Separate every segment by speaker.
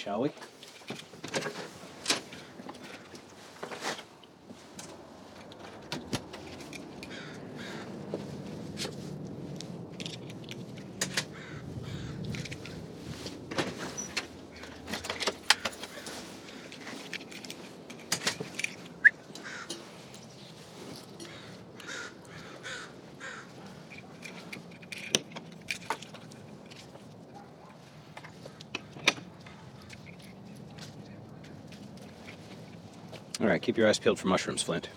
Speaker 1: shall we? Keep your eyes peeled for mushrooms, Flint.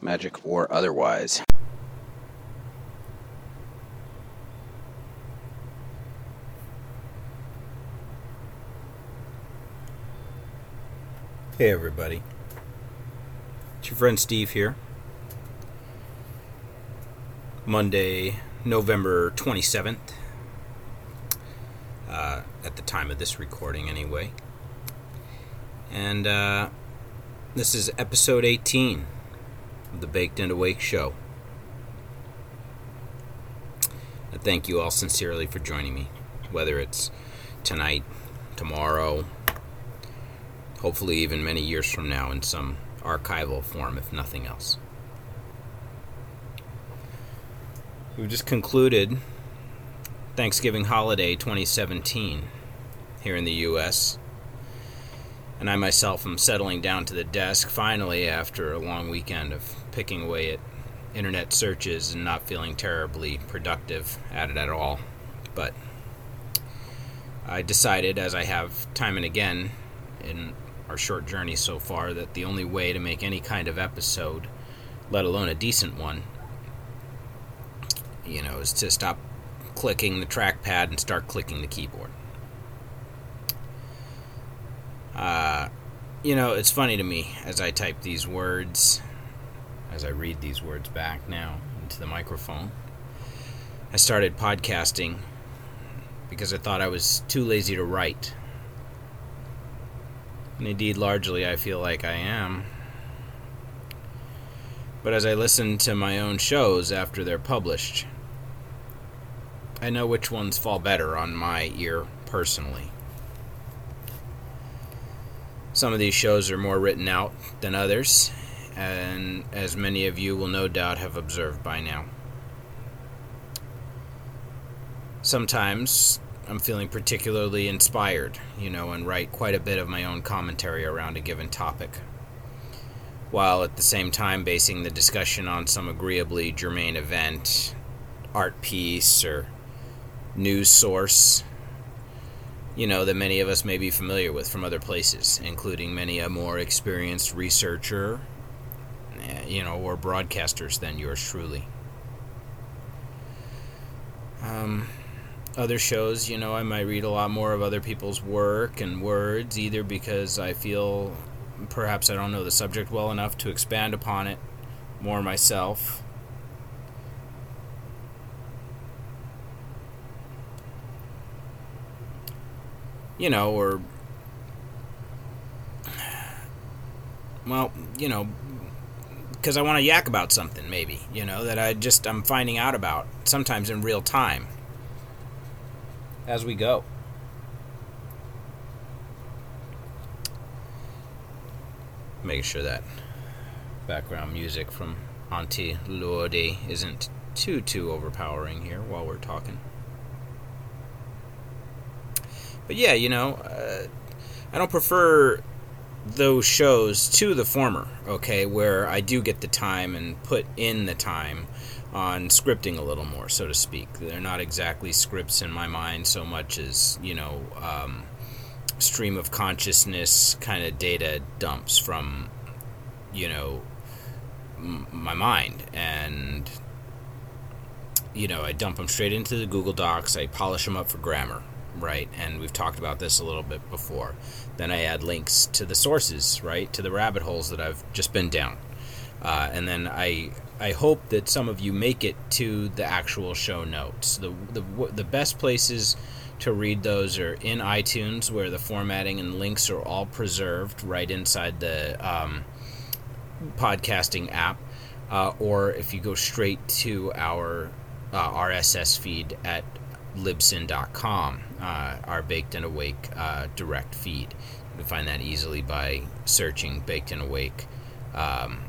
Speaker 1: Magic or otherwise.
Speaker 2: Hey, everybody. It's your friend Steve here. Monday, November 27th. Uh, at the time of this recording, anyway. And uh, this is episode 18 of the Baked and Awake show. I thank you all sincerely for joining me, whether it's tonight, tomorrow, hopefully even many years from now in some archival form, if nothing else. We've just concluded Thanksgiving holiday 2017 here in the U.S. And I myself am settling down to the desk finally after a long weekend of picking away at internet searches and not feeling terribly productive at it at all. But I decided, as I have time and again in our short journey so far, that the only way to make any kind of episode, let alone a decent one, you know, is to stop clicking the trackpad and start clicking the keyboard. Uh, you know, it's funny to me as I type these words, as I read these words back now into the microphone. I started podcasting because I thought I was too lazy to write. And indeed, largely, I feel like I am. But as I listen to my own shows after they're published, I know which ones fall better on my ear personally. Some of these shows are more written out than others, and as many of you will no doubt have observed by now. Sometimes I'm feeling particularly inspired, you know, and write quite a bit of my own commentary around a given topic, while at the same time basing the discussion on some agreeably germane event, art piece, or news source you know, that many of us may be familiar with from other places, including many a more experienced researcher, eh, you know, or broadcasters than yours truly. Um, other shows, you know, I might read a lot more of other people's work and words, either because I feel perhaps I don't know the subject well enough to expand upon it more myself, you know, or well, you know, because I want to yak about something, maybe, you know, that I just I'm finding out about sometimes in real time as we go. Making sure that background music from Auntie Lourdes isn't too too overpowering here while we're talking. But yeah, you know, uh, I don't prefer those shows to the former, okay, where I do get the time and put in the time on scripting a little more, so to speak. They're not exactly scripts in my mind so much as, you know, um, stream of consciousness kind of data dumps from, you know, m- my mind. And, you know, I dump them straight into the Google Docs, I polish them up for grammar right? And we've talked about this a little bit before. Then I add links to the sources, right? To the rabbit holes that I've just been down. Uh, and then I I hope that some of you make it to the actual show notes. The the the best places to read those are in iTunes, where the formatting and links are all preserved right inside the um, podcasting app, uh, or if you go straight to our uh, RSS feed at libsyn.com, uh, our Baked and Awake uh, direct feed. You can find that easily by searching Baked and Awake. Um,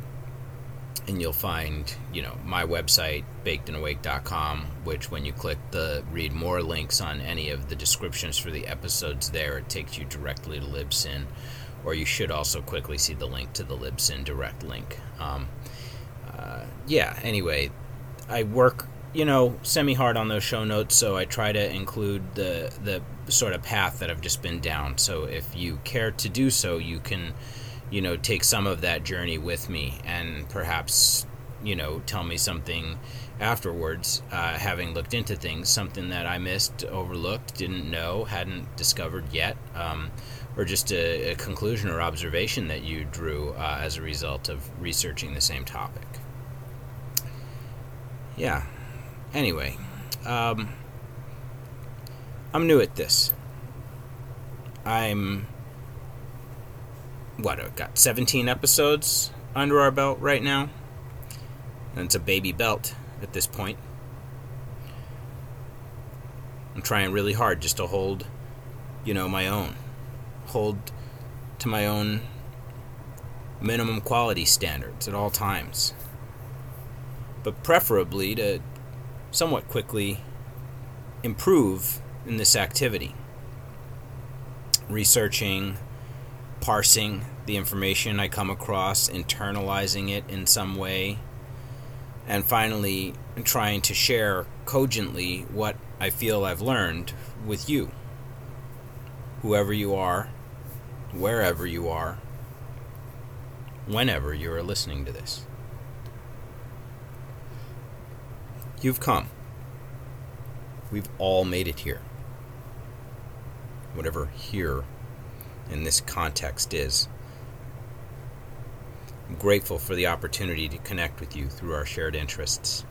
Speaker 2: and you'll find, you know, my website, bakedandawake.com, which when you click the read more links on any of the descriptions for the episodes there, it takes you directly to Libsyn. Or you should also quickly see the link to the Libsyn direct link. Um, uh, yeah, anyway, I work, you know, semi hard on those show notes, so I try to include the the sort of path that I've just been down. So if you care to do so, you can, you know, take some of that journey with me and perhaps, you know, tell me something afterwards, uh, having looked into things, something that I missed, overlooked, didn't know, hadn't discovered yet. Um, or just a, a, conclusion or observation that you drew uh, as a result of researching the same topic. Yeah. Anyway, um, I'm new at this. I'm what? I've got 17 episodes under our belt right now, and it's a baby belt at this point. I'm trying really hard just to hold, you know, my own hold to my own minimum quality standards at all times. But preferably to somewhat quickly improve in this activity. Researching, parsing the information I come across, internalizing it in some way, and finally trying to share cogently what I feel I've learned with you whoever you are, wherever you are, whenever you are listening to this. You've come. We've all made it here. Whatever here in this context is. I'm grateful for the opportunity to connect with you through our shared interests.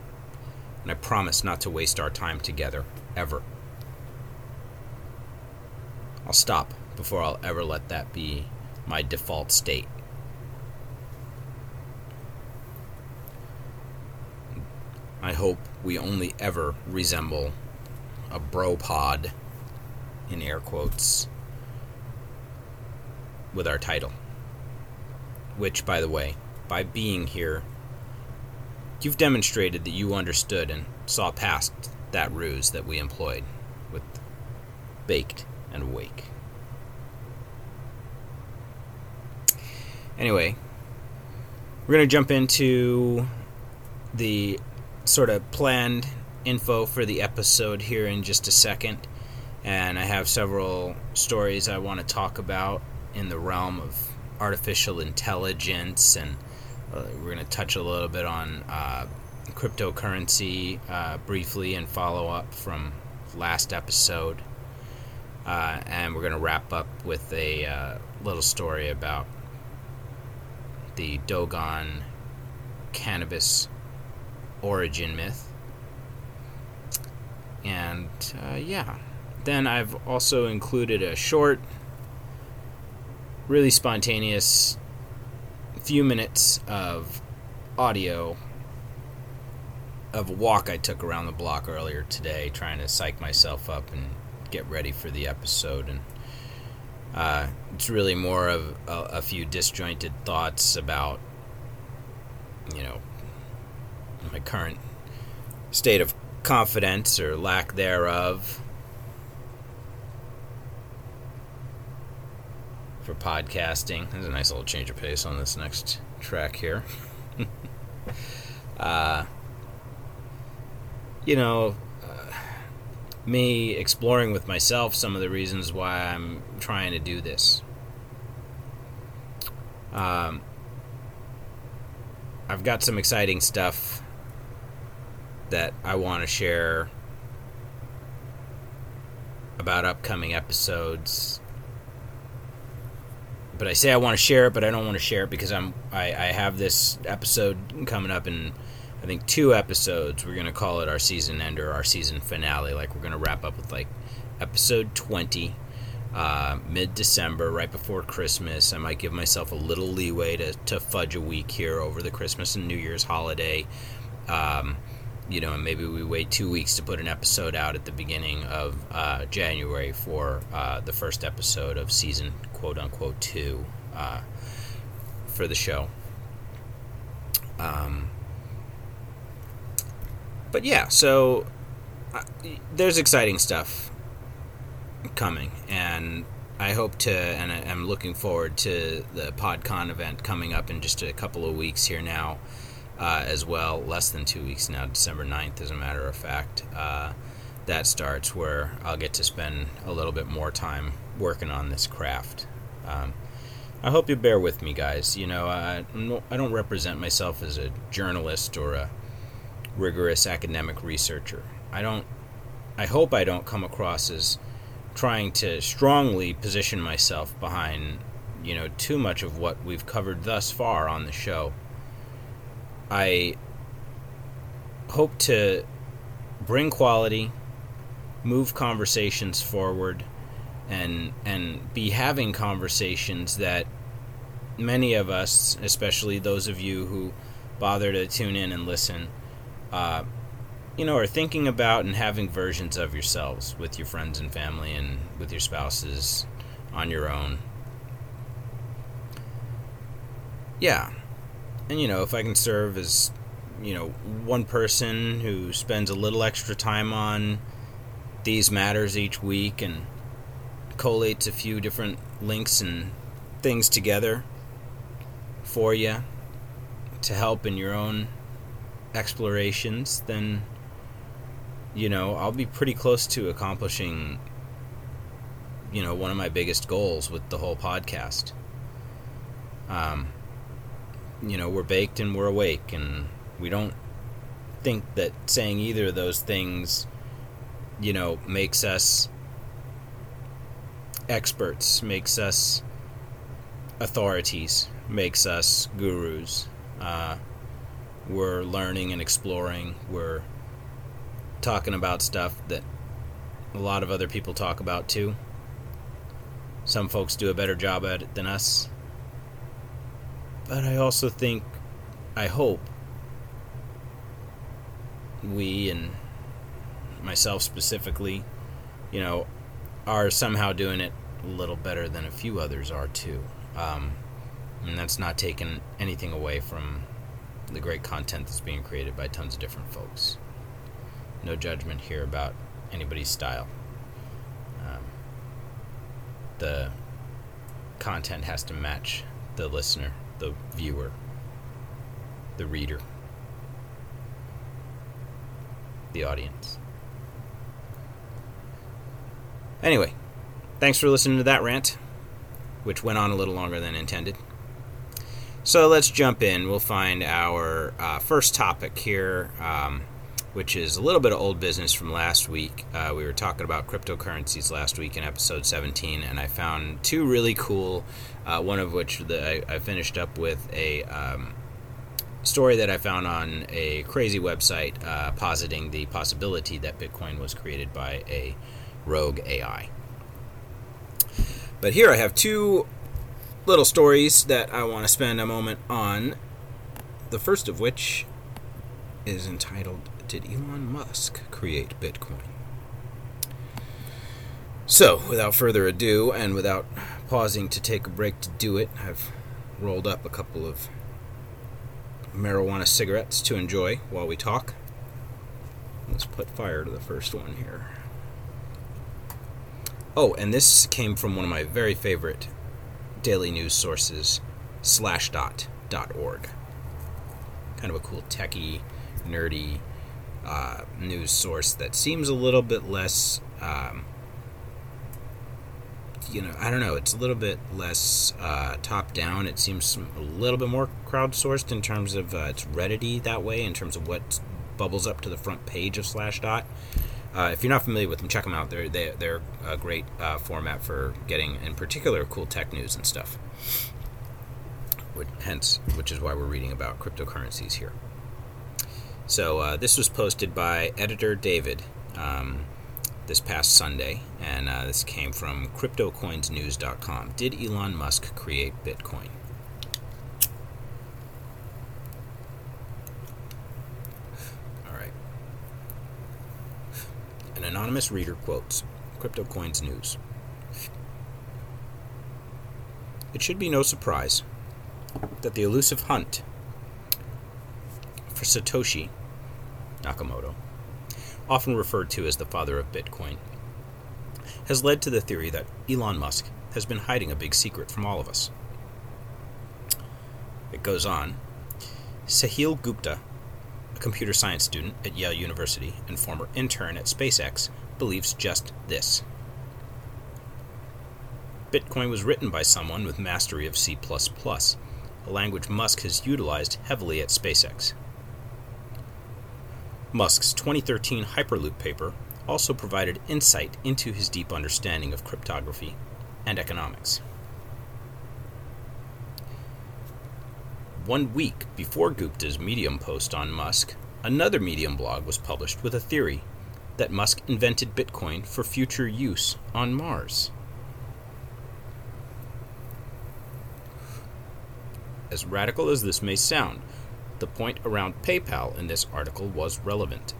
Speaker 2: And I promise not to waste our time together, ever. I'll stop before I'll ever let that be my default state. I hope we only ever resemble a bro pod, in air quotes, with our title. Which, by the way, by being here, you've demonstrated that you understood and saw past that ruse that we employed with baked and wake. Anyway, we're going to jump into the sort of planned info for the episode here in just a second. And I have several stories I want to talk about in the realm of artificial intelligence, and uh, we're going to touch a little bit on uh, cryptocurrency uh, briefly and follow up from last episode. Uh, and we're going to wrap up with a uh, little story about the Dogon cannabis origin myth. And uh, yeah, then I've also included a short, really spontaneous few minutes of audio of a walk I took around the block earlier today, trying to psych myself up and get ready for the episode. And uh, it's really more of a, a, few disjointed thoughts about, you know, my current state of confidence or lack thereof for podcasting. There's a nice little change of pace on this next track here. uh, you know, me exploring with myself some of the reasons why I'm trying to do this. Um, I've got some exciting stuff that I want to share about upcoming episodes. But I say I want to share it, but I don't want to share it because I'm I, I have this episode coming up in I think two episodes. We're gonna call it our season ender, our season finale. Like we're gonna wrap up with like episode twenty, uh, mid December, right before Christmas. I might give myself a little leeway to to fudge a week here over the Christmas and New Year's holiday. Um, you know, and maybe we wait two weeks to put an episode out at the beginning of uh, January for uh, the first episode of season quote unquote two uh, for the show. Um, but yeah, so uh, there's exciting stuff coming, and I hope to, and I, am looking forward to the PodCon event coming up in just a couple of weeks here now, uh, as well. Less than two weeks now, December 9th, as a matter of fact. Uh, that starts where I'll get to spend a little bit more time working on this craft. Um, I hope you bear with me, guys. You know, I, I don't represent myself as a journalist or a rigorous academic researcher. I don't. I hope I don't come across as trying to strongly position myself behind, you know, too much of what we've covered thus far on the show. I hope to bring quality, move conversations forward, and and be having conversations that many of us, especially those of you who bother to tune in and listen, uh, you know, are thinking about and having versions of yourselves with your friends and family and with your spouses on your own. Yeah. And, you know, if I can serve as, you know, one person who spends a little extra time on these matters each week and collates a few different links and things together for you to help in your own explorations, then you know, I'll be pretty close to accomplishing you know, one of my biggest goals with the whole podcast. Um you know, we're baked and we're awake and we don't think that saying either of those things you know, makes us experts, makes us authorities, makes us gurus. Uh, we're learning and exploring. We're talking about stuff that a lot of other people talk about too. Some folks do a better job at it than us. But I also think, I hope, we and myself specifically, you know, are somehow doing it a little better than a few others are too. Um, and that's not taking anything away from the great content that's being created by tons of different folks. No judgment here about anybody's style. Um, the content has to match the listener, the viewer, the reader, the audience. Anyway, thanks for listening to that rant, which went on a little longer than intended. So let's jump in. We'll find our uh, first topic here, um, which is a little bit of old business from last week. Uh, we were talking about cryptocurrencies last week in episode 17, and I found two really cool. Uh, one of which the, I, I, finished up with a um, story that I found on a crazy website uh, positing the possibility that Bitcoin was created by a rogue AI. But here I have two little stories that I want to spend a moment on. The first of which is entitled Did Elon Musk Create Bitcoin? So, without further ado, and without pausing to take a break to do it, I've rolled up a couple of marijuana cigarettes to enjoy while we talk. Let's put fire to the first one here. Oh, and this came from one of my very favorite daily news sources, slashdot.org. Kind of a cool, techie, nerdy uh, news source that seems a little bit less, um, you know, I don't know, it's a little bit less uh, top down. It seems a little bit more crowdsourced in terms of uh, it's Reddity that way, in terms of what bubbles up to the front page of Slashdot. Uh, if you're not familiar with them, check them out. They're they, are they are a great uh, format for getting, in particular, cool tech news and stuff. Which, hence, which is why we're reading about cryptocurrencies here. So uh, this was posted by editor David um, this past Sunday, and uh, this came from CryptoCoinsNews.com. Did Elon Musk create Bitcoin? All right. An anonymous reader quotes CryptoCoins News. It should be no surprise that the elusive hunt for Satoshi Nakamoto, often referred to as the father of Bitcoin, has led to the theory that Elon Musk has been hiding a big secret from all of us. It goes on. Sahil Gupta, a computer science student at Yale University and former intern at SpaceX, believes just this. Bitcoin was written by someone with mastery of C, a language Musk has utilized heavily at SpaceX. Musk's 2013 Hyperloop paper also provided insight into his deep understanding of cryptography and economics. One week before Gupta's Medium post on Musk, another Medium blog was published with a theory that Musk invented Bitcoin for future use on Mars. As radical as this may sound, the point around PayPal in this article was relevant.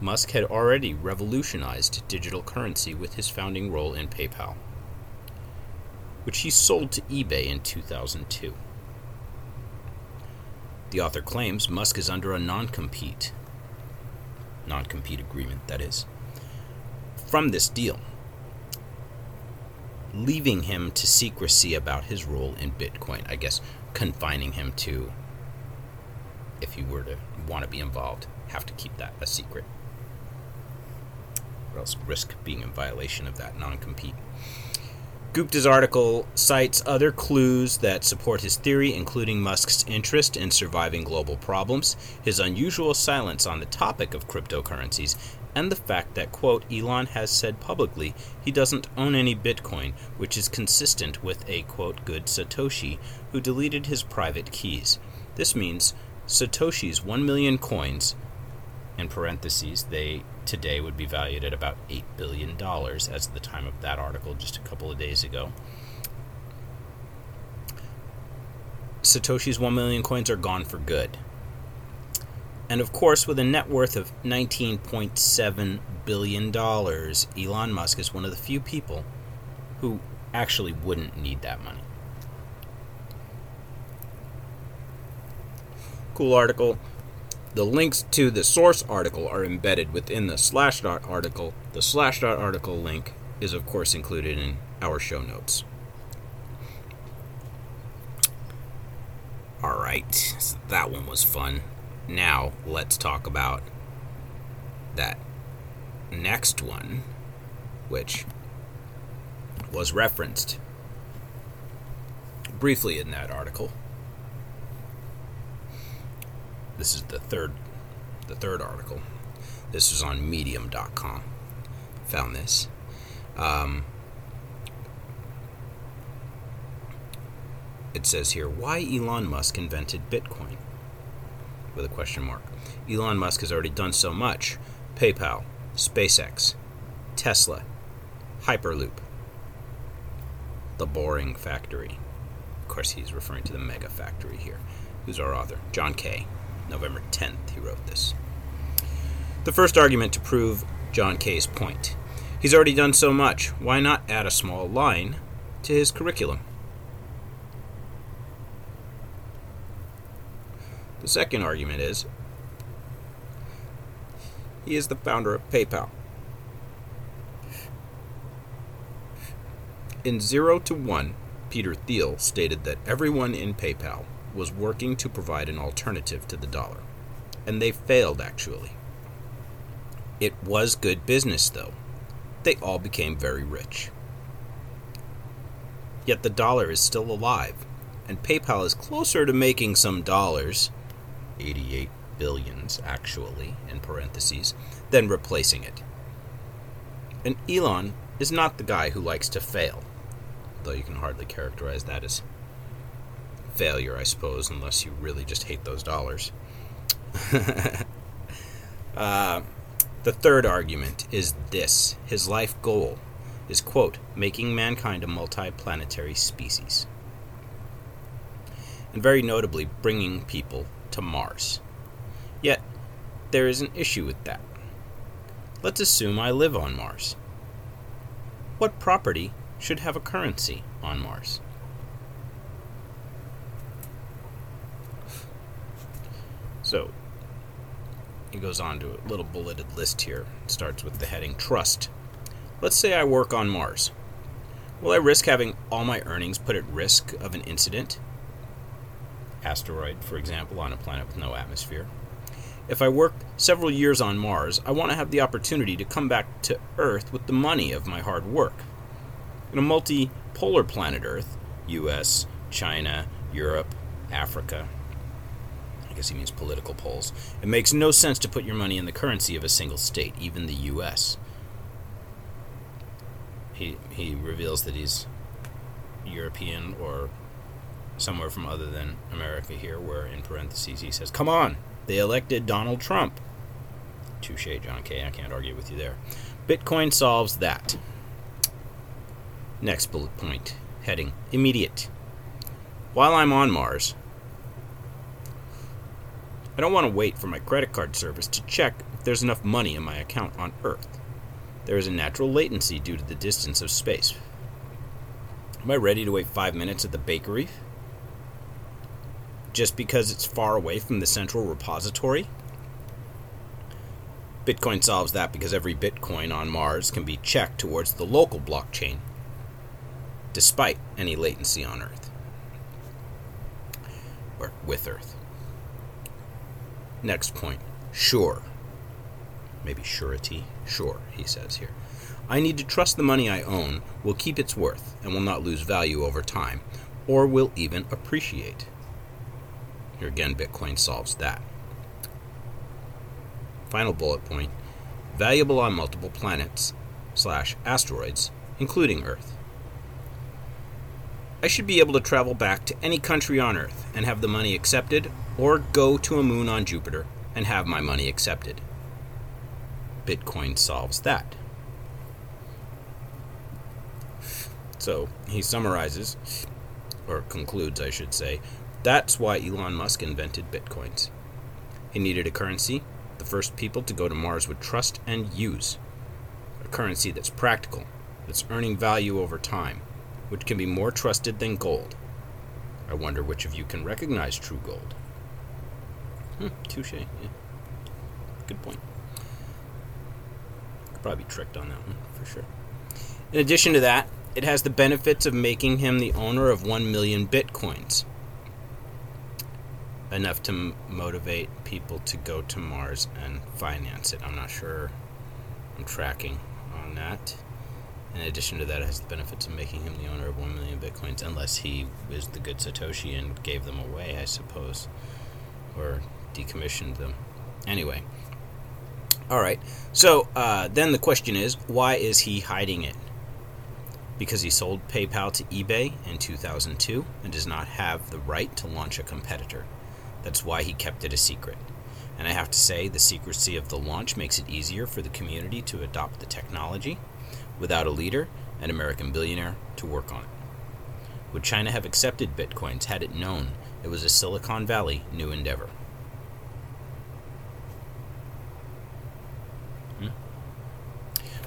Speaker 2: Musk had already revolutionized digital currency with his founding role in PayPal, which he sold to eBay in 2002. The author claims Musk is under a non compete, non compete agreement, that is, from this deal, leaving him to secrecy about his role in Bitcoin. I guess confining him to, if you were to want to be involved, have to keep that a secret. Or else risk being in violation of that non compete. Gupta's article cites other clues that support his theory, including Musk's interest in surviving global problems, his unusual silence on the topic of cryptocurrencies, and the fact that, quote, Elon has said publicly he doesn't own any Bitcoin, which is consistent with a, quote, good Satoshi who deleted his private keys. This means Satoshi's 1 million coins, in parentheses, they today would be valued at about $8 billion as the time of that article just a couple of days ago. Satoshi's 1 million coins are gone for good. And of course, with a net worth of $19.7 billion, Elon Musk is one of the few people who actually wouldn't need that money. Cool article. The links to the source article are embedded within the Slashdot article. The Slashdot article link is, of course, included in our show notes. All right, so that one was fun. Now, let's talk about that next one, which was referenced briefly in that article. This is the third the third article. This was on medium.com. Found this. Um, it says here why Elon Musk invented Bitcoin with a question mark. Elon Musk has already done so much. PayPal, SpaceX, Tesla, Hyperloop, the boring factory. Of course, he's referring to the mega factory here. Who's our author? John Kay. November 10th, he wrote this. The first argument to prove John Kay's point. He's already done so much. Why not add a small line to his curriculum? The second argument is he is the founder of PayPal. In 0 to 1, Peter Thiel stated that everyone in PayPal was working to provide an alternative to the dollar. And they failed, actually. It was good business, though. They all became very rich. Yet the dollar is still alive, and PayPal is closer to making some dollars 88 billions actually, in parentheses, than replacing it. And Elon is not the guy who likes to fail, though you can hardly characterize that as failure, I suppose, unless you really just hate those dollars. uh, the third argument is this his life goal is, quote, making mankind a multi-planetary species. And very notably, bringing people to Mars. Yet, there is an issue with that. Let's assume I live on Mars. What property should have a currency on Mars? So, he goes on to a little bulleted list here. It starts with the heading Trust. Let's say I work on Mars. Will I risk having all my earnings put at risk of an incident? Asteroid, for example, on a planet with no atmosphere. If I work several years on Mars, I want to have the opportunity to come back to Earth with the money of my hard work. In a multipolar planet Earth, US, China, Europe, Africa, I guess he means political poles, it makes no sense to put your money in the currency of a single state, even the US. He, he reveals that he's European or somewhere from other than America here, where in parentheses he says, Come on, they elected Donald Trump. Touche, John Kay. I can't argue with you there. Bitcoin solves that. Next bullet point heading Immediate. While I'm on Mars, I don't want to wait for my credit card service to check if there's enough money in my account on Earth. There is a natural latency due to the distance of space. Am I ready to wait five minutes at the bakery? Just because it's far away from the central repository? Bitcoin solves that because every Bitcoin on Mars can be checked towards the local blockchain, despite any latency on Earth. Or with Earth. Next point. Sure. Maybe surety. Sure, he says here. I need to trust the money I own will keep its worth and will not lose value over time, or will even appreciate. Here again, Bitcoin solves that. Final bullet point valuable on multiple planets slash asteroids, including Earth. I should be able to travel back to any country on Earth and have the money accepted, or go to a moon on Jupiter and have my money accepted. Bitcoin solves that. So he summarizes, or concludes, I should say, that's why Elon Musk invented Bitcoins. He needed a currency the first people to go to Mars would trust and use. A currency that's practical, that's earning value over time, which can be more trusted than gold. I wonder which of you can recognize true gold. Hmm, touche. Yeah. Good point. Could probably be tricked on that one for sure. In addition to that, it has the benefits of making him the owner of 1 million bitcoins. Enough to m- motivate people to go to Mars and finance it. I'm not sure I'm tracking on that. In addition to that, it has the benefits of making him the owner of 1 million bitcoins, unless he was the good Satoshi and gave them away, I suppose, or decommissioned them. Anyway. Alright, so uh, then the question is why is he hiding it? Because he sold PayPal to eBay in 2002 and does not have the right to launch a competitor. That's why he kept it a secret. And I have to say, the secrecy of the launch makes it easier for the community to adopt the technology without a leader, an American billionaire, to work on it. Would China have accepted bitcoins had it known it was a Silicon Valley new endeavor?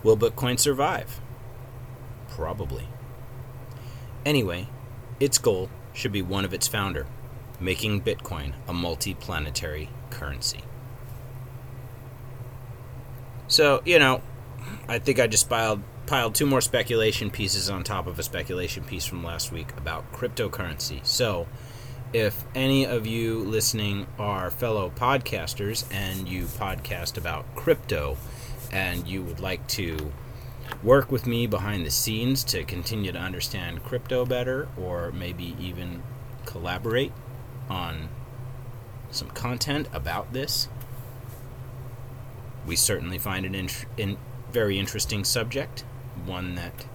Speaker 2: Will Bitcoin survive? Probably. Anyway, its goal should be one of its founder, making Bitcoin a multi-planetary currency. So, you know, I think I just piled piled two more speculation pieces on top of a speculation piece from last week about cryptocurrency. So, if any of you listening are fellow podcasters and you podcast about crypto and you would like to work with me behind the scenes to continue to understand crypto better or maybe even collaborate on some content about this, we certainly find it in, in very interesting subject, one that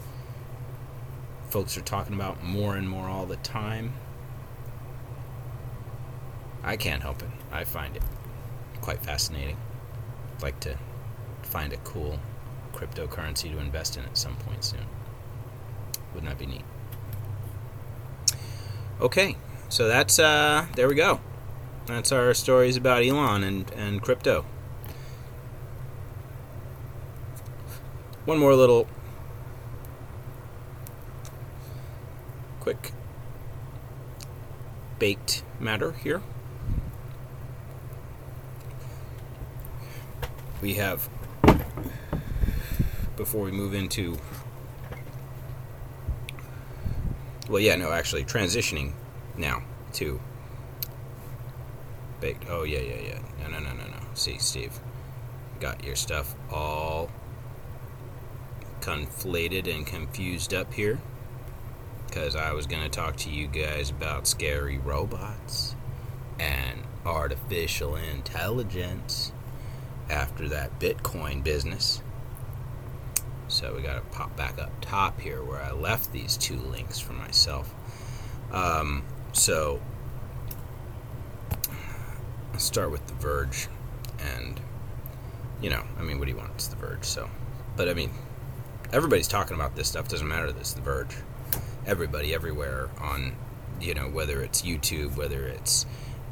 Speaker 2: folks are talking about more and more all the time. I can't help it. I find it quite fascinating. I'd like to find a cool cryptocurrency to invest in at some point soon. Wouldn't that be neat? Okay, so that's uh there we go. That's our stories about Elon and, and crypto. one more little quick baked matter here. We have, before we move into, well, yeah, no, actually, transitioning now to baked. Oh, yeah, yeah, yeah. No, no, no, no, no. See, Steve, got your stuff all conflated and confused up here because I was going to talk to you guys about scary robots and artificial intelligence after that Bitcoin business. So we got to pop back up top here where I left these two links for myself. Um, so let's start with The Verge. And, you know, I mean, what do you want? It's The Verge. So, but I mean, everybody's talking about this stuff. Doesn't matter that it's The Verge everybody everywhere on you know whether it's YouTube, whether it's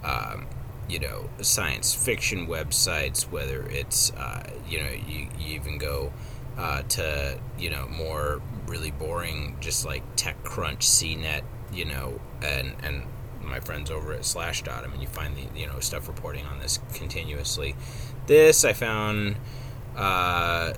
Speaker 2: um, you know science fiction websites, whether it's uh, you know you, you even go uh, to you know more really boring just like TechCrunch, CNET, you know, and and my friends over at Slashdot. I mean, you find the you know stuff reporting on this continuously. This I found. Uh,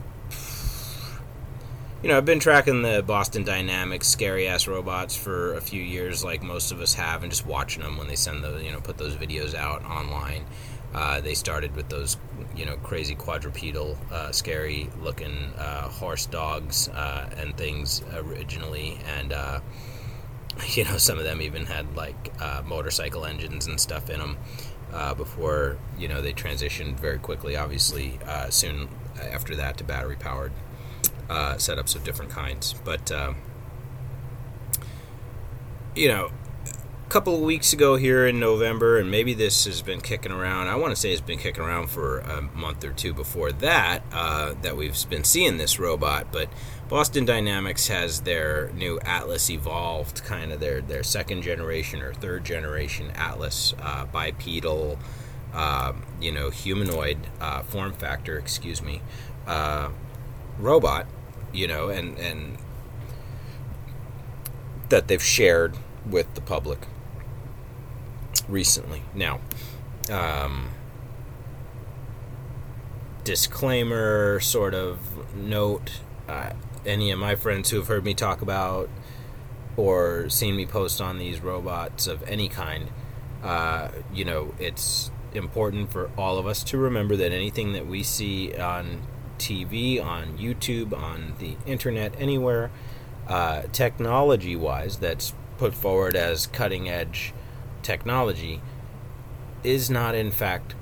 Speaker 2: you know, I've been tracking the Boston Dynamics scary ass robots for a few years, like most of us have, and just watching them when they send the, you know, put those videos out online. Uh, they started with those, you know, crazy quadrupedal, uh, scary looking uh, horse dogs uh, and things originally, and uh, you know, some of them even had like motorcycle engines and stuff in them. before you know they transitioned very quickly, obviously soon after that to battery powered uh, setups of different kinds. But you know, couple of weeks ago here in November, and maybe this has been kicking around. I want to say it's been kicking around for a month or two before that uh, that we've been seeing this robot. But Boston Dynamics has their new Atlas Evolved, kind of their their second generation or third generation Atlas uh, bipedal. Uh, you know, humanoid uh, form factor, excuse me, uh, robot, you know, and and that they've shared with the public recently. Now, um, disclaimer sort of note uh, any of my friends who have heard me talk about or seen me post on these robots of any kind, uh, you know, it's important for all of us to remember that anything that we see on TV, on YouTube, on the internet, anywhere, uh, technology wise, that's put forward as cutting edge technology, is not in fact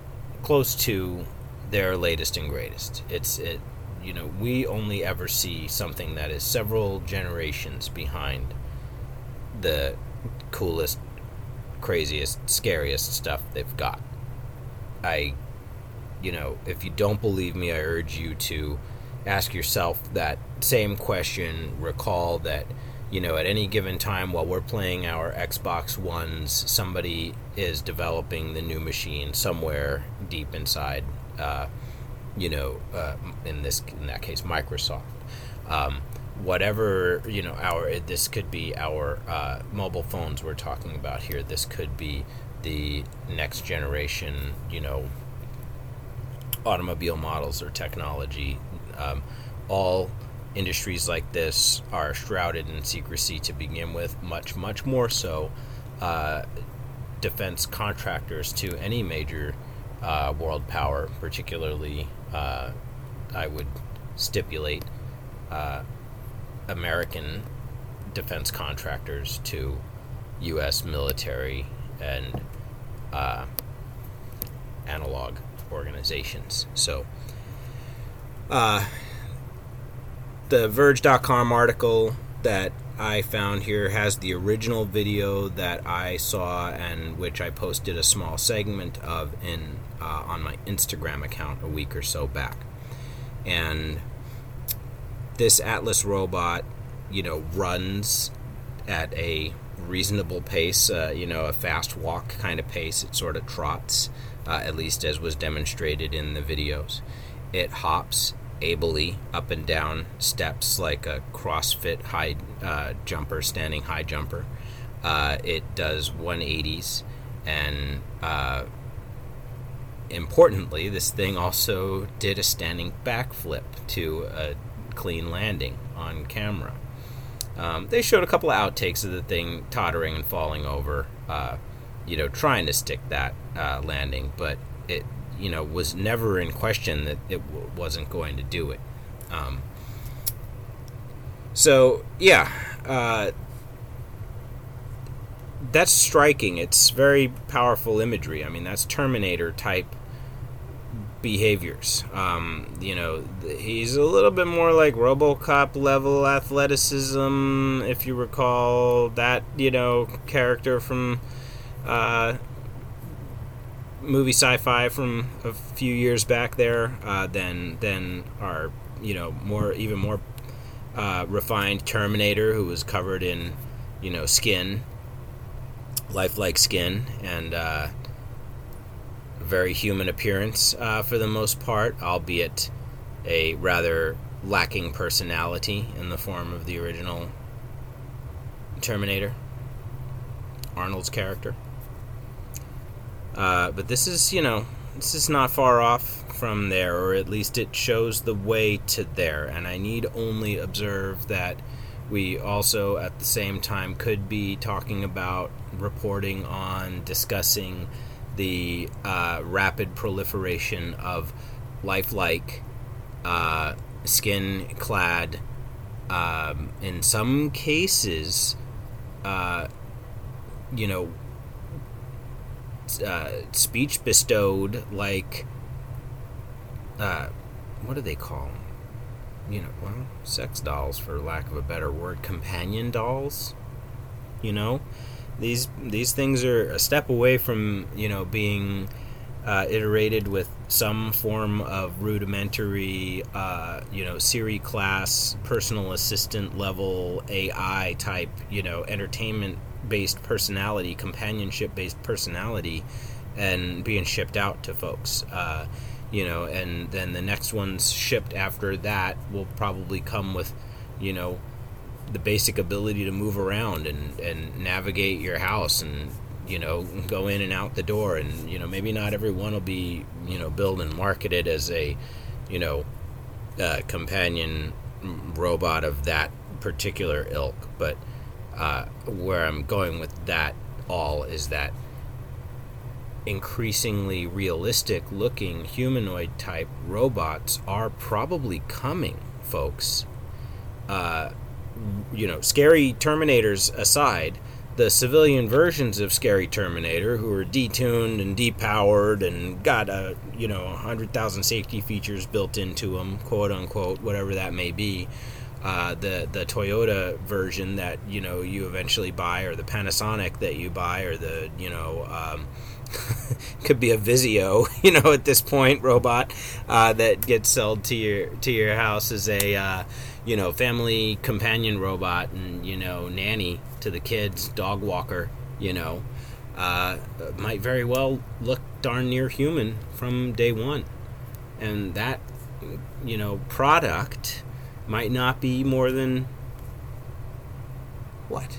Speaker 2: close to their latest and greatest. It's it, you know, we only ever see something that is several generations behind the coolest, craziest, scariest stuff they've got. I you know, if you don't believe me, I urge you to ask yourself that same question. Recall that, you know, at any given time while we're playing our Xbox Ones, somebody is developing the new machine somewhere deep inside, uh, you know, uh, in this in that case, Microsoft. Um, whatever you know, our this could be our uh, mobile phones we're talking about here. This could be the next generation, you know, automobile models or technology. Um, all industries like this are shrouded in secrecy to begin with, much, much more so uh, defense contractors to any major uh, world power, particularly, uh, I would stipulate, uh, American defense contractors to U.S. military and uh, analog organizations. So, uh, the Verge.com article that I found here has the original video that I saw and which I posted a small segment of in uh, on my Instagram account a week or so back. And this Atlas robot, you know, runs at a reasonable pace, uh, you know, a fast walk kind of pace. It sort of trots uh, at least as was demonstrated in the videos. It hops ably up and down steps like a CrossFit high uh, jumper, standing high jumper. Uh, it does 180s, and uh, importantly, this thing also did a standing backflip to a clean landing on camera. Um, they showed a couple of outtakes of the thing tottering and falling over, uh, you know, trying to stick that uh, landing, but it, you know, was never in question that it w- wasn't going to do it. Um, so, yeah, uh, that's striking. It's very powerful imagery. I mean, that's Terminator type behaviors. Um, you know, he's a little bit more like RoboCop level athleticism, if you recall that you know character from uh, movie sci-fi from a few years back there. Uh, than than our you know more even more uh, refined Terminator, who was covered in you know skin, lifelike skin, and uh, very human appearance uh, for the most part, albeit a rather lacking personality in the form of the original Terminator, Arnold's character. Uh, but this is, you know, this is not far off from there, or at least it shows the way to there. And I need only observe that we also, at the same time, could be talking about reporting on, discussing the uh, rapid proliferation of lifelike, uh, skin clad, um, in some cases, uh, you know, uh, speech bestowed, like, uh, what do they call them? You know, well, sex dolls, for lack of a better word, companion dolls. You know, these these things are a step away from you know being uh, iterated with some form of rudimentary, uh, you know, Siri class, personal assistant level AI type, you know, entertainment based personality, companionship based personality, and being shipped out to folks. Uh, you know, and then the next ones shipped after that will probably come with, you know, the basic ability to move around and, and navigate your house and you know go in and out the door and you know maybe not every one will be you know built and marketed as a you know uh, companion robot of that particular ilk but uh, where I'm going with that all is that increasingly realistic looking humanoid type robots are probably coming folks uh, you know, scary Terminators aside, the civilian versions of Scary Terminator, who are detuned and depowered and got a you know hundred thousand safety features built into them, quote unquote, whatever that may be. Uh, the the Toyota version that you know you eventually buy, or the Panasonic that you buy, or the you know um, could be a Vizio, you know, at this point robot uh, that gets sold to your to your house as a uh, you know, family companion robot and, you know, nanny to the kids, dog walker, you know, uh, might very well look darn near human from day one. And that, you know, product might not be more than, what,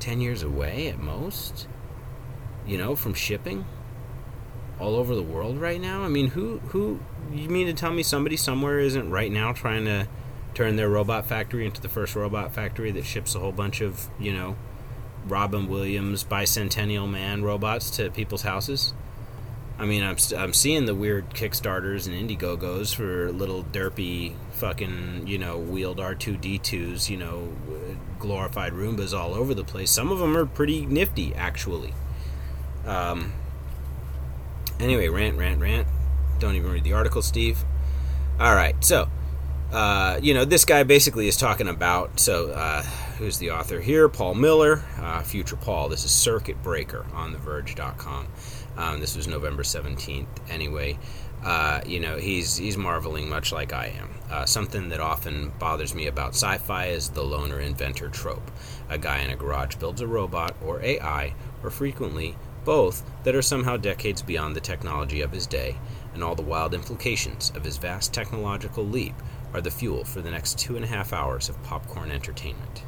Speaker 2: 10 years away at most? You know, from shipping? all over the world right now? I mean, who who you mean to tell me somebody somewhere isn't right now trying to turn their robot factory into the first robot factory that ships a whole bunch of, you know, Robin Williams bicentennial man robots to people's houses. I mean, I'm, I'm seeing the weird Kickstarters and Indiegogos for little derpy fucking, you know, wheeled R2D2s, you know, glorified Roombas all over the place. Some of them are pretty nifty, actually. Um, anyway, rant, rant, rant. Don't even read the article, Steve. All right, so uh, you know, this guy basically is talking about. So, uh, who's the author here? Paul Miller, uh, Future Paul. This is Circuit Breaker on TheVerge.com. Um, this was November 17th. Anyway, uh, you know, he's he's marveling much like I am. Uh, something that often bothers me about sci-fi is the loner inventor trope. A guy in a garage builds a robot or AI, or frequently both, that are somehow decades beyond the technology of his day and all the wild implications of his vast technological leap are the fuel for the next two and a half hours of popcorn entertainment.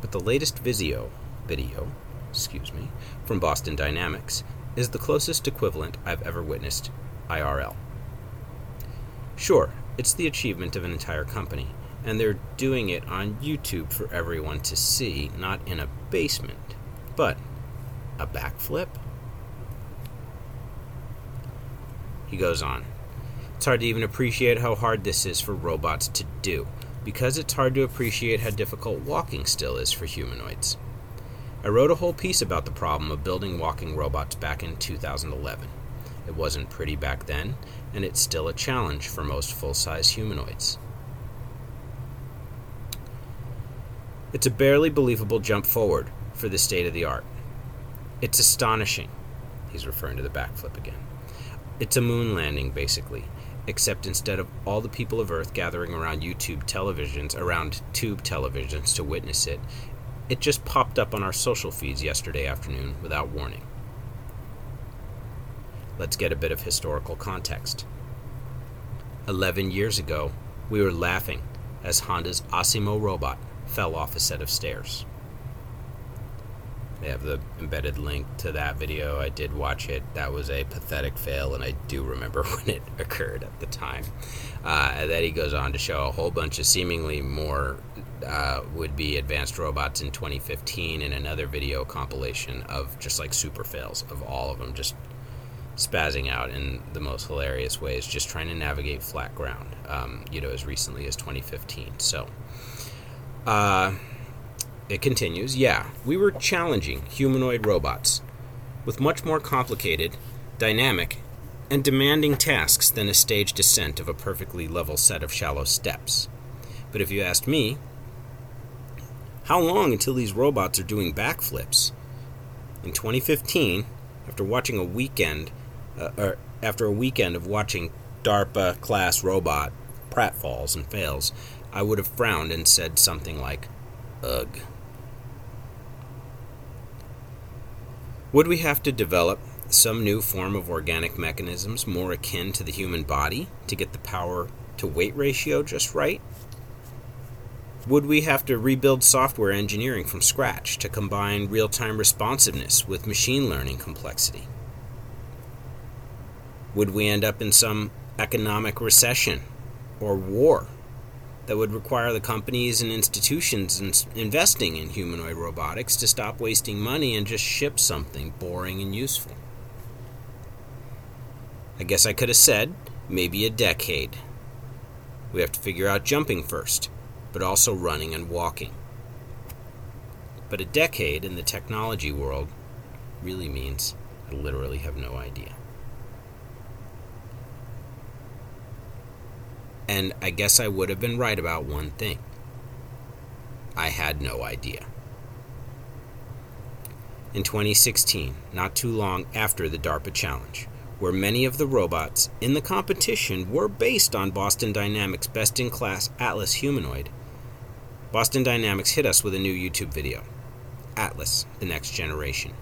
Speaker 2: But the latest Visio video, excuse me, from Boston Dynamics is the closest equivalent I've ever witnessed IRL. Sure, it's the achievement of an entire company, and they're doing it on YouTube for everyone to see, not in a basement. But a backflip? He goes on. It's hard to even appreciate how hard this is for robots to do, because it's hard to appreciate how difficult walking still is for humanoids. I wrote a whole piece about the problem of building walking robots back in 2011. It wasn't pretty back then, and it's still a challenge for most full size humanoids. It's a barely believable jump forward for the state of the art. It's astonishing. He's referring to the backflip again. It's a moon landing, basically, except instead of all the people of Earth gathering around YouTube televisions, around tube televisions to witness it, it just popped up on our social feeds yesterday afternoon without warning. Let's get a bit of historical context. Eleven years ago, we were laughing as Honda's Asimo robot fell off a set of stairs. They have the embedded link to that video. I did watch it. That was a pathetic fail, and I do remember when it occurred at the time. Uh, and then he goes on to show a whole bunch of seemingly more uh, would be advanced robots in 2015 in another video compilation of just like super fails of all of them just spazzing out in the most hilarious ways, just trying to navigate flat ground, um, you know, as recently as 2015. So, uh, it continues, yeah, we were challenging humanoid robots with much more complicated, dynamic, and demanding tasks than a staged descent of a perfectly level set of shallow steps. But if you asked me, how long until these robots are doing backflips? In 2015, after watching a weekend, uh, or after a weekend of watching DARPA class robot pratfalls and fails, I would have frowned and said something like, ugh. Would we have to develop some new form of organic mechanisms more akin to the human body to get the power to weight ratio just right? Would we have to rebuild software engineering from scratch to combine real time responsiveness with machine learning complexity? Would we end up in some economic recession or war that would require the companies and institutions investing in humanoid robotics to stop wasting money and just ship something boring and useful? I guess I could have said maybe a decade. We have to figure out jumping first but also running and walking. But a decade in the technology world really means I literally have no idea. And I guess I would have been right about one thing I had no idea. In 2016, not too long after the DARPA challenge, where many of the robots in the competition were based on Boston Dynamics' best in class Atlas humanoid, Boston Dynamics hit us with a new YouTube video Atlas, the next generation.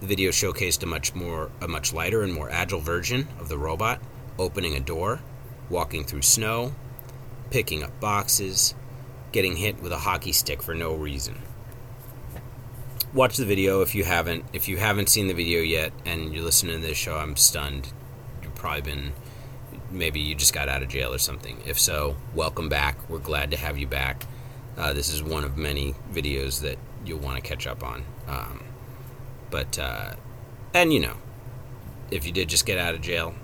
Speaker 2: The video showcased a much more a much lighter and more agile version of the robot, opening a door, walking through snow, picking up boxes, getting hit with a hockey stick for no reason. Watch the video if you haven't. If you haven't seen the video yet and you're listening to this show, I'm stunned. You've probably been maybe you just got out of jail or something. If so, welcome back. We're glad to have you back. Uh, this is one of many videos that you'll want to catch up on. Um, but, uh, and you know, if you did just get out of jail,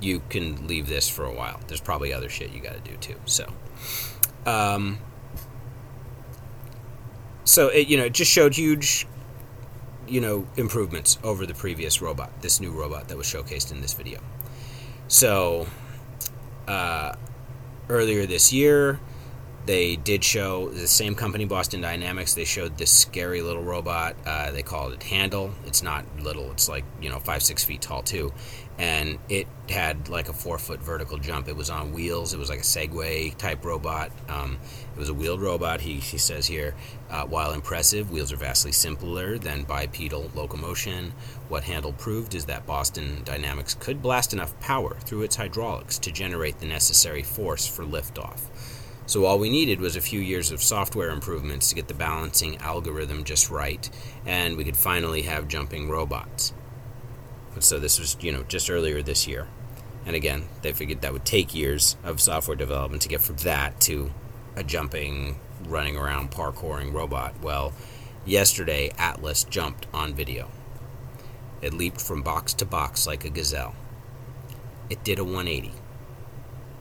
Speaker 2: you can leave this for a while. There's probably other shit you got to do too. So, um, so it you know it just showed huge, you know, improvements over the previous robot, this new robot that was showcased in this video. So, uh, earlier this year, they did show the same company, Boston Dynamics. They showed this scary little robot. Uh, they called it Handle. It's not little. It's like you know five six feet tall too, and it had like a four foot vertical jump. It was on wheels. It was like a Segway type robot. Um, it was a wheeled robot. He, he says here, uh, while impressive, wheels are vastly simpler than bipedal locomotion. What Handle proved is that Boston Dynamics could blast enough power through its hydraulics to generate the necessary force for liftoff. So all we needed was a few years of software improvements to get the balancing algorithm just right, and we could finally have jumping robots. So this was, you know, just earlier this year. And again, they figured that would take years of software development to get from that to a jumping, running around, parkouring robot. Well, yesterday Atlas jumped on video. It leaped from box to box like a gazelle. It did a 180.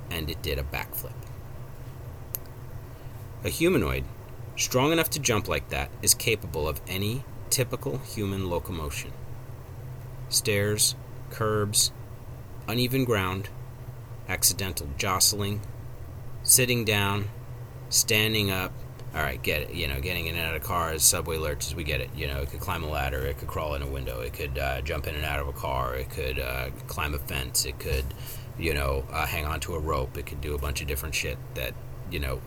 Speaker 2: And it did a backflip. A humanoid, strong enough to jump like that, is capable of any typical human locomotion stairs, curbs, uneven ground, accidental jostling, sitting down, standing up. All right, get it. You know, getting in and out of cars, subway lurches, we get it. You know, it could climb a ladder, it could crawl in a window, it could uh, jump in and out of a car, it could uh, climb a fence, it could, you know, uh, hang onto a rope, it could do a bunch of different shit that, you know,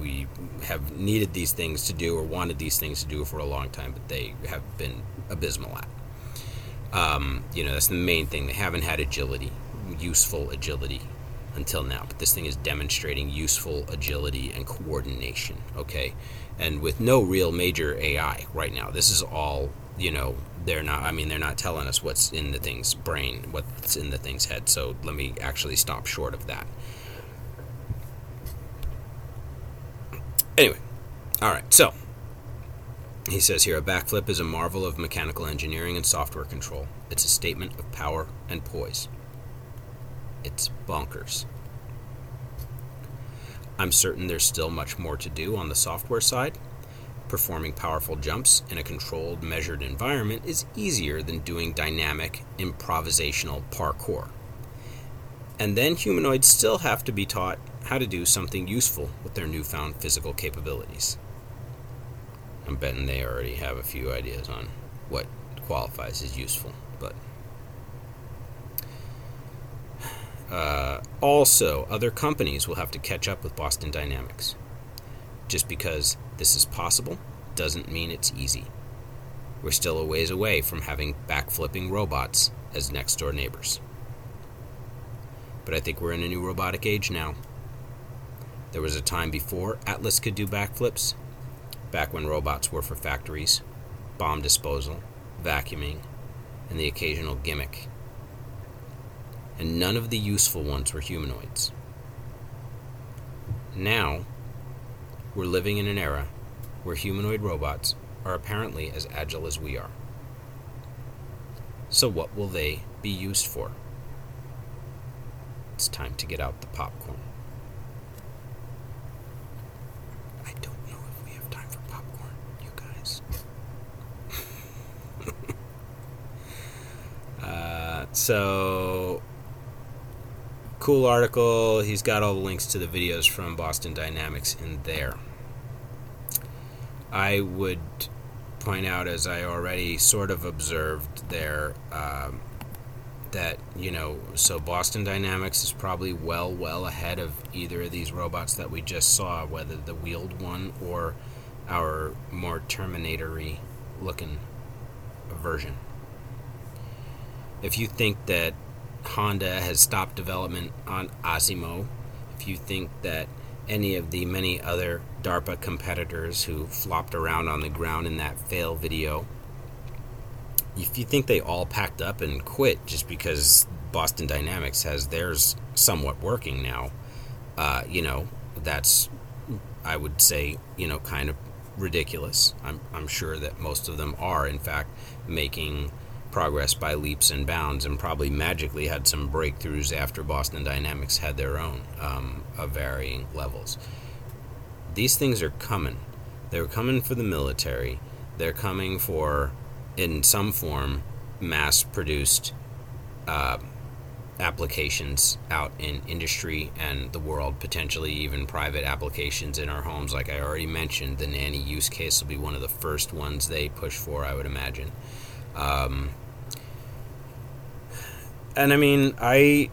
Speaker 2: we have needed these things to do or wanted these things to do for a long time, but they have been abysmal at. Um, you know, that's the main thing. They haven't had agility, useful agility until now. But this thing is demonstrating useful agility and coordination, okay? And with no real major AI right now. This is all, you know, they're not, I mean, they're not telling us what's in the thing's brain, what's in the thing's head. So let me actually stop short of that. Anyway, all right, so he says here a backflip is a marvel of mechanical engineering and software control. It's a statement of power and poise. It's bonkers. I'm certain there's still much more to do on the software side. Performing powerful jumps in a controlled, measured environment is easier than doing dynamic, improvisational parkour. And then humanoids still have to be taught how to do something useful with their newfound physical capabilities. I'm betting they already have a few ideas on what qualifies as useful, but. Uh, also, other companies will have to catch up with Boston Dynamics. Just because this is possible doesn't mean it's easy. We're still a ways away from having backflipping robots as next door neighbors. But I think we're in a new robotic age now. There was a time before Atlas could do backflips, back when robots were for factories, bomb disposal, vacuuming, and the occasional gimmick. And none of the useful ones were humanoids. Now, we're living in an era where humanoid robots are apparently as agile as we are. So, what will they be used for? It's time to get out the popcorn. I don't know if we have time for popcorn, you guys. uh, so, cool article. He's got all the links to the videos from Boston Dynamics in there. I would point out, as I already sort of observed there, um, that you know so boston dynamics is probably well well ahead of either of these robots that we just saw whether the wheeled one or our more terminatory looking version if you think that honda has stopped development on asimo if you think that any of the many other darpa competitors who flopped around on the ground in that fail video if you think they all packed up and quit just because Boston Dynamics has theirs somewhat working now, uh, you know, that's, I would say, you know, kind of ridiculous. I'm, I'm sure that most of them are, in fact, making progress by leaps and bounds and probably magically had some breakthroughs after Boston Dynamics had their own um, of varying levels. These things are coming. They're coming for the military. They're coming for in some form mass produced uh, applications out in industry and the world, potentially even private applications in our homes. Like I already mentioned, the nanny use case will be one of the first ones they push for, I would imagine. Um, and I mean, I,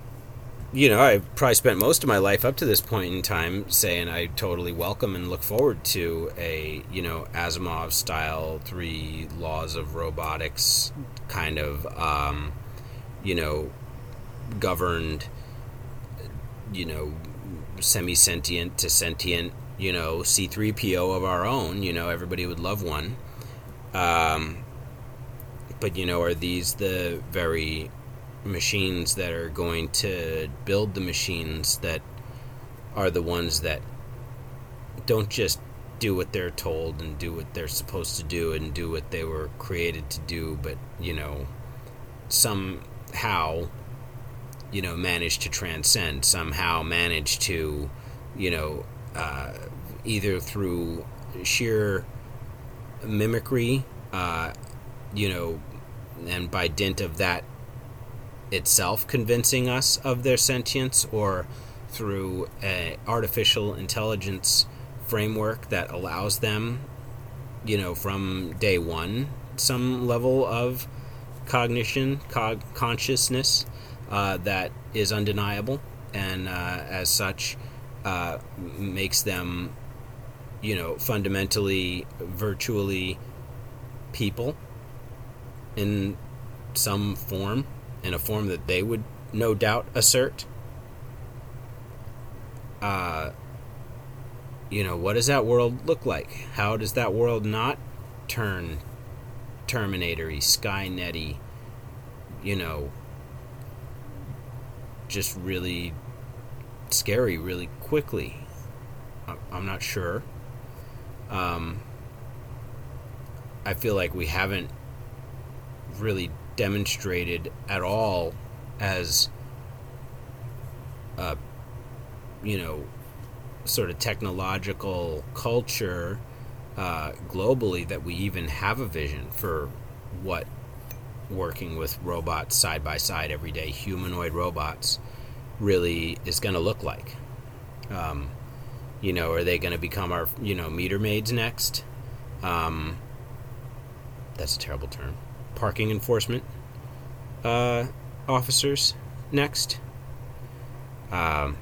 Speaker 2: you know, I probably spent most of my life up to this point in time saying I totally welcome and look forward to a, you know, Asimov style three laws of robotics kind of, um, you know, governed, you know, semi sentient to sentient, you know, C3PO of our own. You know, everybody would love one. Um, but, you know, are these the very machines that are going to build the machines that are the ones that don't just do what they're told and do what they're supposed to do and do what they were created to do, but, you know, somehow you know, manage to transcend, somehow manage to, you know, uh, either through sheer mimicry, uh, you know, and by dint of that itself convincing us of their sentience, or through a artificial intelligence framework that allows them, you know, from day one, some level of cognition, cog- consciousness uh, that is undeniable, and uh, as such, uh, makes them, you know, fundamentally, virtually people in some form, in a form that they would no doubt assert. Uh, you know, what does that world look like? How does that world not turn Terminatory, Skynetty, you know, just really scary really quickly. I'm not sure. Um, I feel like we haven't really demonstrated at all as a, you know, sort of technological culture uh, globally that we even have a vision for what working with robots side by side every day, humanoid robots, really is going to look like. Um, you know, are they going to become our, you know, meter maids next? Um, that's a terrible term. Parking enforcement uh, officers next. Um,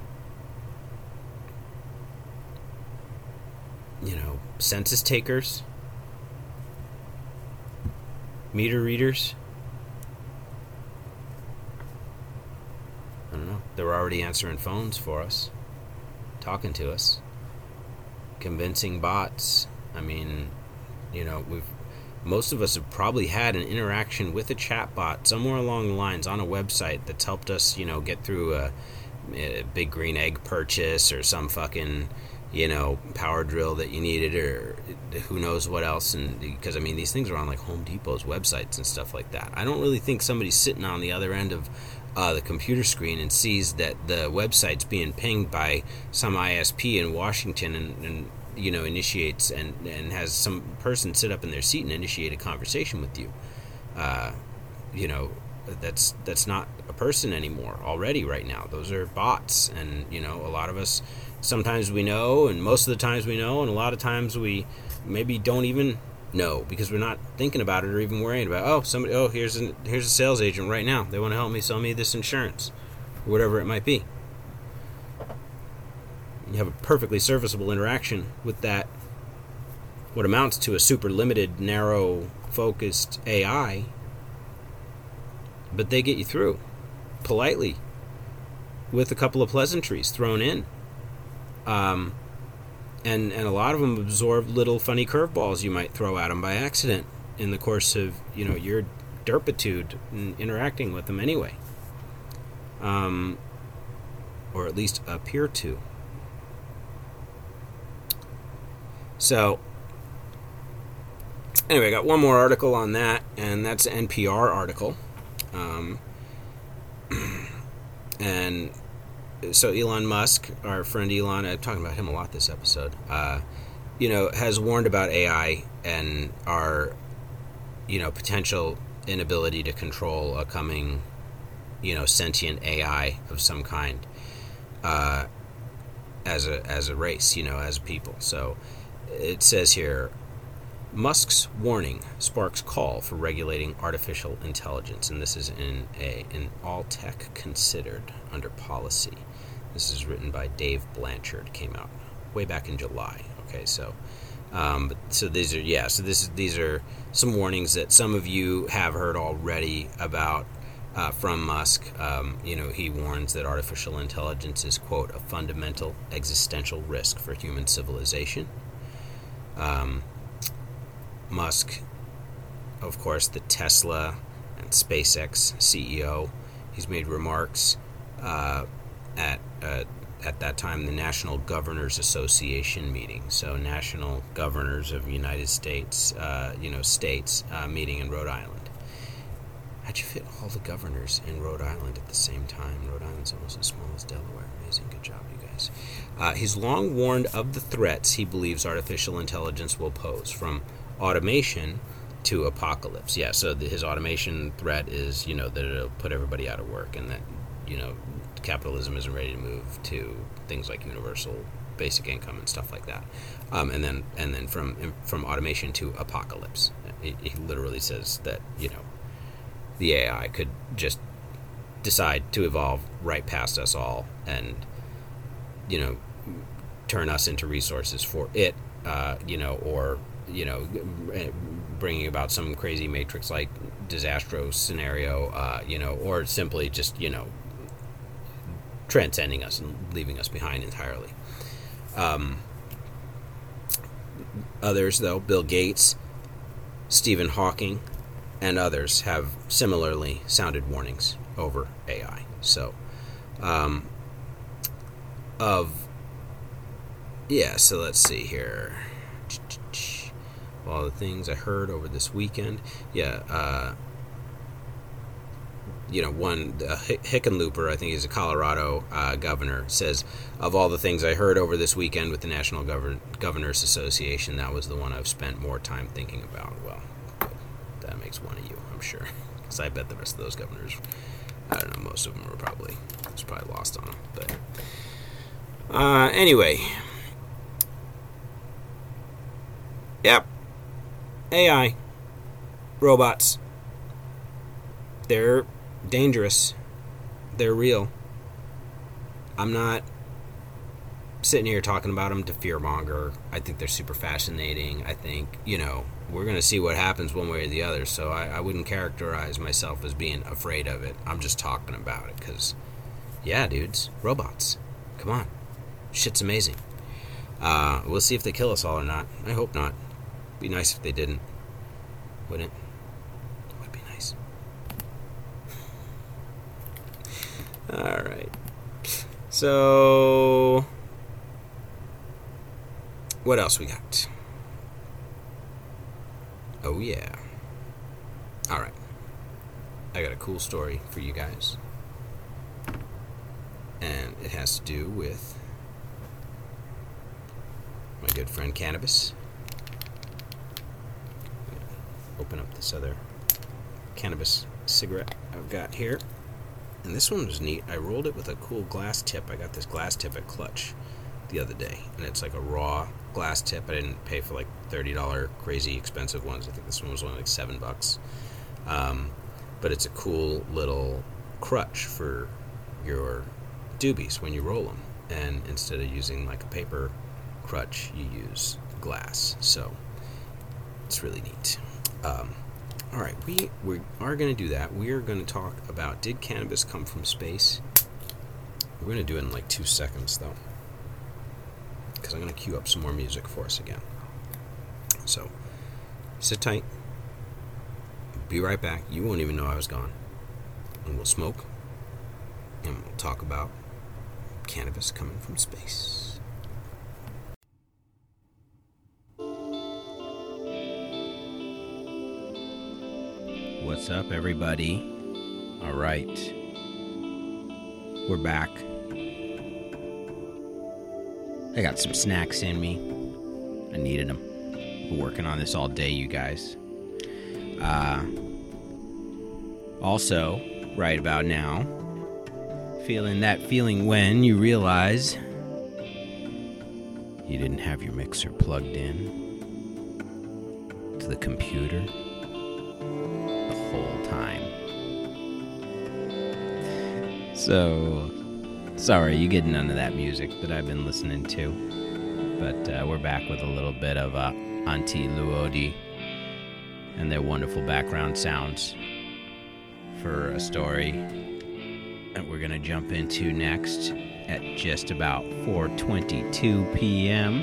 Speaker 2: you know, census takers, meter readers. I don't know. They're already answering phones for us, talking to us, convincing bots. I mean, you know, we've most of us have probably had an interaction with a chatbot somewhere along the lines on a website that's helped us, you know, get through a, a big green egg purchase or some fucking you know power drill that you needed or who knows what else. And because i mean these things are on like home depot's websites and stuff like that. I don't really think somebody's sitting on the other end of uh, the computer screen and sees that the website's being pinged by some ISP in Washington and, and you know initiates and, and has some person sit up in their seat and initiate a conversation with you. Uh, you know that's that's not a person anymore already right now. Those are bots, and you know a lot of us sometimes we know, and most of the times we know, and a lot of times we maybe don't even know because we're not thinking about it or even worrying about. Oh, somebody. Oh, here's a here's a sales agent right now. They want to help me sell me this insurance, whatever it might be. You have a perfectly serviceable interaction with that. What amounts to a super limited, narrow, focused AI. But they get you through, politely, with a couple of pleasantries thrown in. Um, and and a lot of them absorb little funny curveballs you might throw at them by accident in the course of you know your derpitude in interacting with them anyway um, or at least appear to so anyway i got one more article on that and that's an npr article um, and so Elon Musk, our friend Elon, I'm talking about him a lot this episode. Uh, you know, has warned about AI and our, you know, potential inability to control a coming you know, sentient AI of some kind uh, as a as a race, you know, as people. So it says here Musk's warning sparks call for regulating artificial intelligence, and this is in a in All Tech Considered under policy. This is written by Dave Blanchard. Came out way back in July. Okay, so um, so these are yeah. So this these are some warnings that some of you have heard already about uh, from Musk. Um, you know, he warns that artificial intelligence is quote a fundamental existential risk for human civilization. Um, Musk, of course, the Tesla and SpaceX CEO, he's made remarks uh, at uh, at that time the National Governors Association meeting. So national governors of United States, uh, you know, states uh, meeting in Rhode Island. How'd you fit all the governors in Rhode Island at the same time? Rhode Island's almost as small as Delaware. Amazing, good job, you guys. Uh, he's long warned of the threats he believes artificial intelligence will pose, from automation to apocalypse. Yeah, so the, his automation threat is, you know, that it'll put everybody out of work and that, you know, capitalism isn't ready to move to things like universal basic income and stuff like that. Um, and then and then from from automation to apocalypse. He, he literally says that, you know, the AI could just decide to evolve right past us all and, you know, turn us into resources for it, uh, you know, or you know, bringing about some crazy matrix like disastro scenario, uh, you know, or simply just, you know, transcending us and leaving us behind entirely. Um, others, though, Bill Gates, Stephen Hawking, and others have similarly sounded warnings over AI. So, um, of yeah, so let's see here all the things I heard over this weekend. Yeah, uh, you know, one uh, Hickenlooper, I think he's a Colorado uh, governor, says of all the things I heard over this weekend with the National Gover- Governors Association, that was the one I've spent more time thinking about. Well, that makes one of you, I'm sure, because I bet the rest of those governors, I don't know, most of them were probably it's probably lost on them. But uh, anyway, yep. AI, robots, they're dangerous. They're real. I'm not sitting here talking about them to fearmonger. I think they're super fascinating. I think, you know, we're going to see what happens one way or the other. So I, I wouldn't characterize myself as being afraid of it. I'm just talking about it because, yeah, dudes, robots. Come on. Shit's amazing. Uh, we'll see if they kill us all or not. I hope not. Be nice if they didn't. Wouldn't it? Would be nice. All right. So, what else we got? Oh yeah. All right. I got a cool story for you guys. And it has to do with my good friend Cannabis open up this other cannabis cigarette I've got here. And this one was neat. I rolled it with a cool glass tip. I got this glass tip at Clutch the other day, and it's like a raw glass tip. I didn't pay for like thirty dollar crazy expensive ones. I think this one was only like seven bucks. Um, but it's a cool little crutch for your doobies when you roll them. And instead of using like a paper crutch, you use glass. So it's really neat. Um, all right, we, we are going to do that. We are going to talk about did cannabis come from space? We're going to do it in like two seconds, though, because I'm going to cue up some more music for us again. So, sit tight. Be right back. You won't even know I was gone. And we'll smoke, and we'll talk about cannabis coming from space. What's up, everybody? All right. We're back. I got some snacks in me. I needed them. Been working on this all day, you guys. Uh, also, right about now. Feeling that feeling when you realize you didn't have your mixer plugged in to the computer time. So, sorry, you get none of that music that I've been listening to. But uh, we're back with a little bit of uh, Anti Luodi and their wonderful background sounds for a story that we're going to jump into next at just about 4:22 p.m.,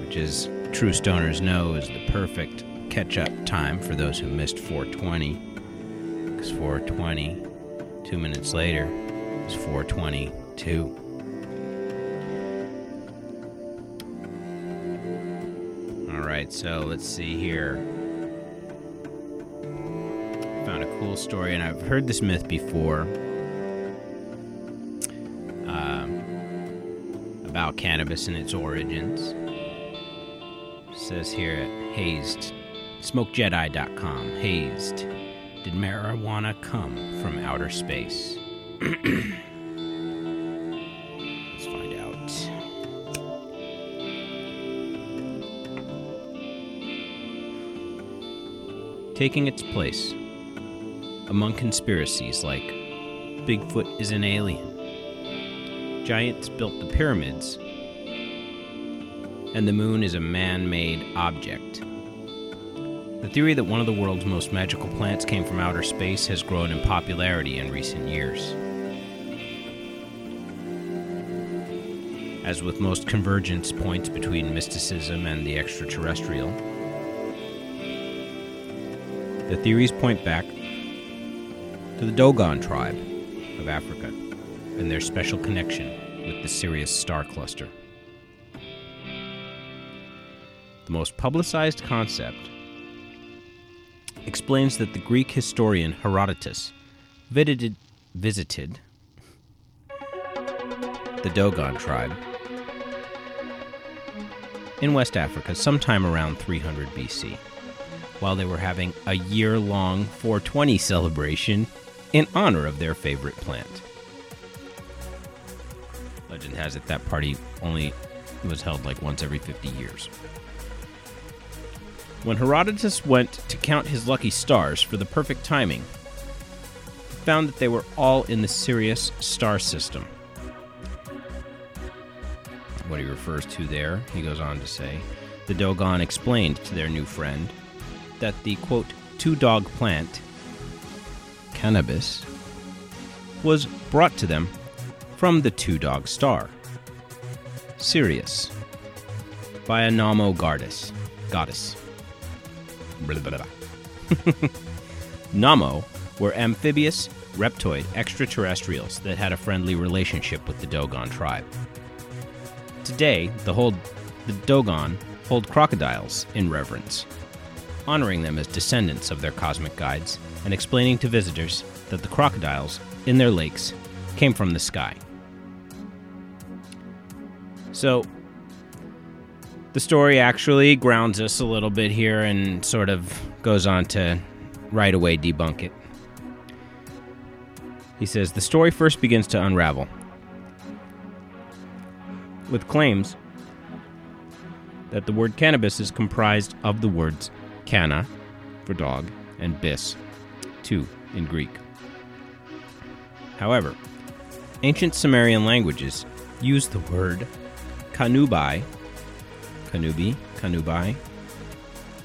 Speaker 2: which is True Stoners know is the perfect catch-up time for those who missed 420. Because 420, two minutes later, is 422. All right, so let's see here. Found a cool story, and I've heard this myth before. Um, about cannabis and its origins. It says here at hazed, smokejedi.com, hazed. Did marijuana come from outer space? Let's find out. Taking its place among conspiracies like Bigfoot is an alien, giants built the pyramids, and the moon is a man made object. The theory that one of the world's most magical plants came from outer space has grown in popularity in recent years. As with most convergence points between mysticism and the extraterrestrial, the theories point back to the Dogon tribe of Africa and their special connection with the Sirius star cluster. The most publicized concept explains that the Greek historian Herodotus visited, visited the Dogon tribe in West Africa sometime around 300 BC, while they were having a year long 420 celebration in honor of their favorite plant. Legend has it that party only was held like once every 50 years. When Herodotus went to count his lucky stars for the perfect timing, found that they were all in the Sirius star system. What he refers to there, he goes on to say, the Dogon explained to their new friend that the quote, two dog plant, cannabis, was brought to them from the two dog star, Sirius, by a Nommo goddess. goddess. Nommo were amphibious, reptoid extraterrestrials that had a friendly relationship with the Dogon tribe. Today, the, hold, the Dogon hold crocodiles in reverence, honoring them as descendants of their cosmic guides and explaining to visitors that the crocodiles in their lakes came from the sky. So, the story actually grounds us a little bit here and sort of goes on to right away debunk it. He says the story first begins to unravel with claims that the word cannabis is comprised of the words canna for dog and bis, two in Greek. However, ancient Sumerian languages use the word kanubai, kanubi, Kanubi,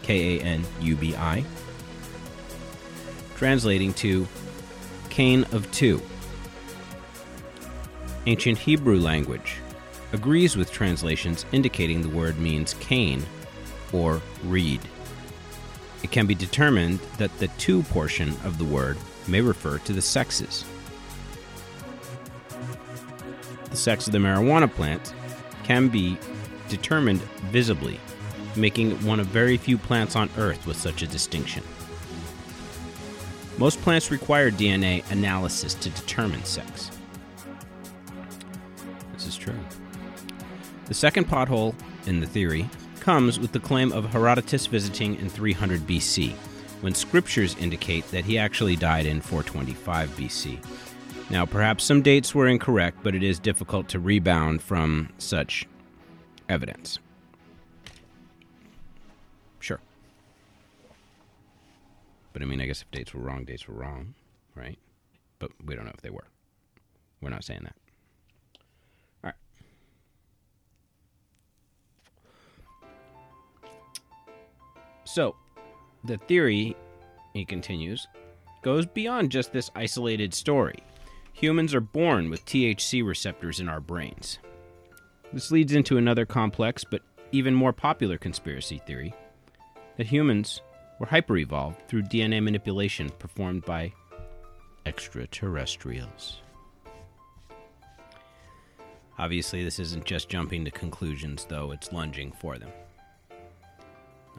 Speaker 2: K A N U B I, translating to cane of two. Ancient Hebrew language agrees with translations indicating the word means cane or reed. It can be determined that the two portion of the word may refer to the sexes. The sex of the marijuana plant can be determined visibly, making it one of very few plants on Earth with such a distinction. Most plants require DNA analysis to determine sex. This is true. The second pothole in the theory comes with the claim of Herodotus visiting in 300 BC,
Speaker 1: when scriptures indicate that he actually died in 425 BC. Now, perhaps some dates were incorrect, but it is difficult to rebound from such evidence. Sure. But I mean, I guess if dates were wrong, dates were wrong, right? But we don't know if they were. We're not saying that. All right. So, the theory, he continues, goes beyond just this isolated story. Humans are born with THC receptors in our brains. This leads into another complex but even more popular conspiracy theory that humans were hyper-evolved through DNA manipulation performed by extraterrestrials. Obviously, this isn't just jumping to conclusions, though, it's lunging for them.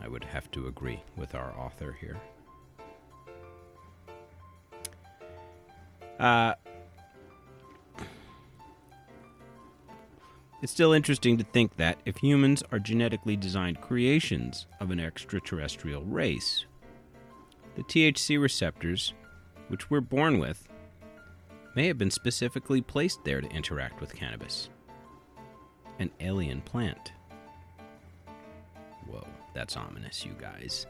Speaker 1: I would have to agree with our author here. Uh, it's still interesting to think that if humans are genetically designed creations of an extraterrestrial race, the THC receptors, which we're born with, may have been specifically placed there to interact with cannabis. An alien plant. Whoa, that's ominous, you guys.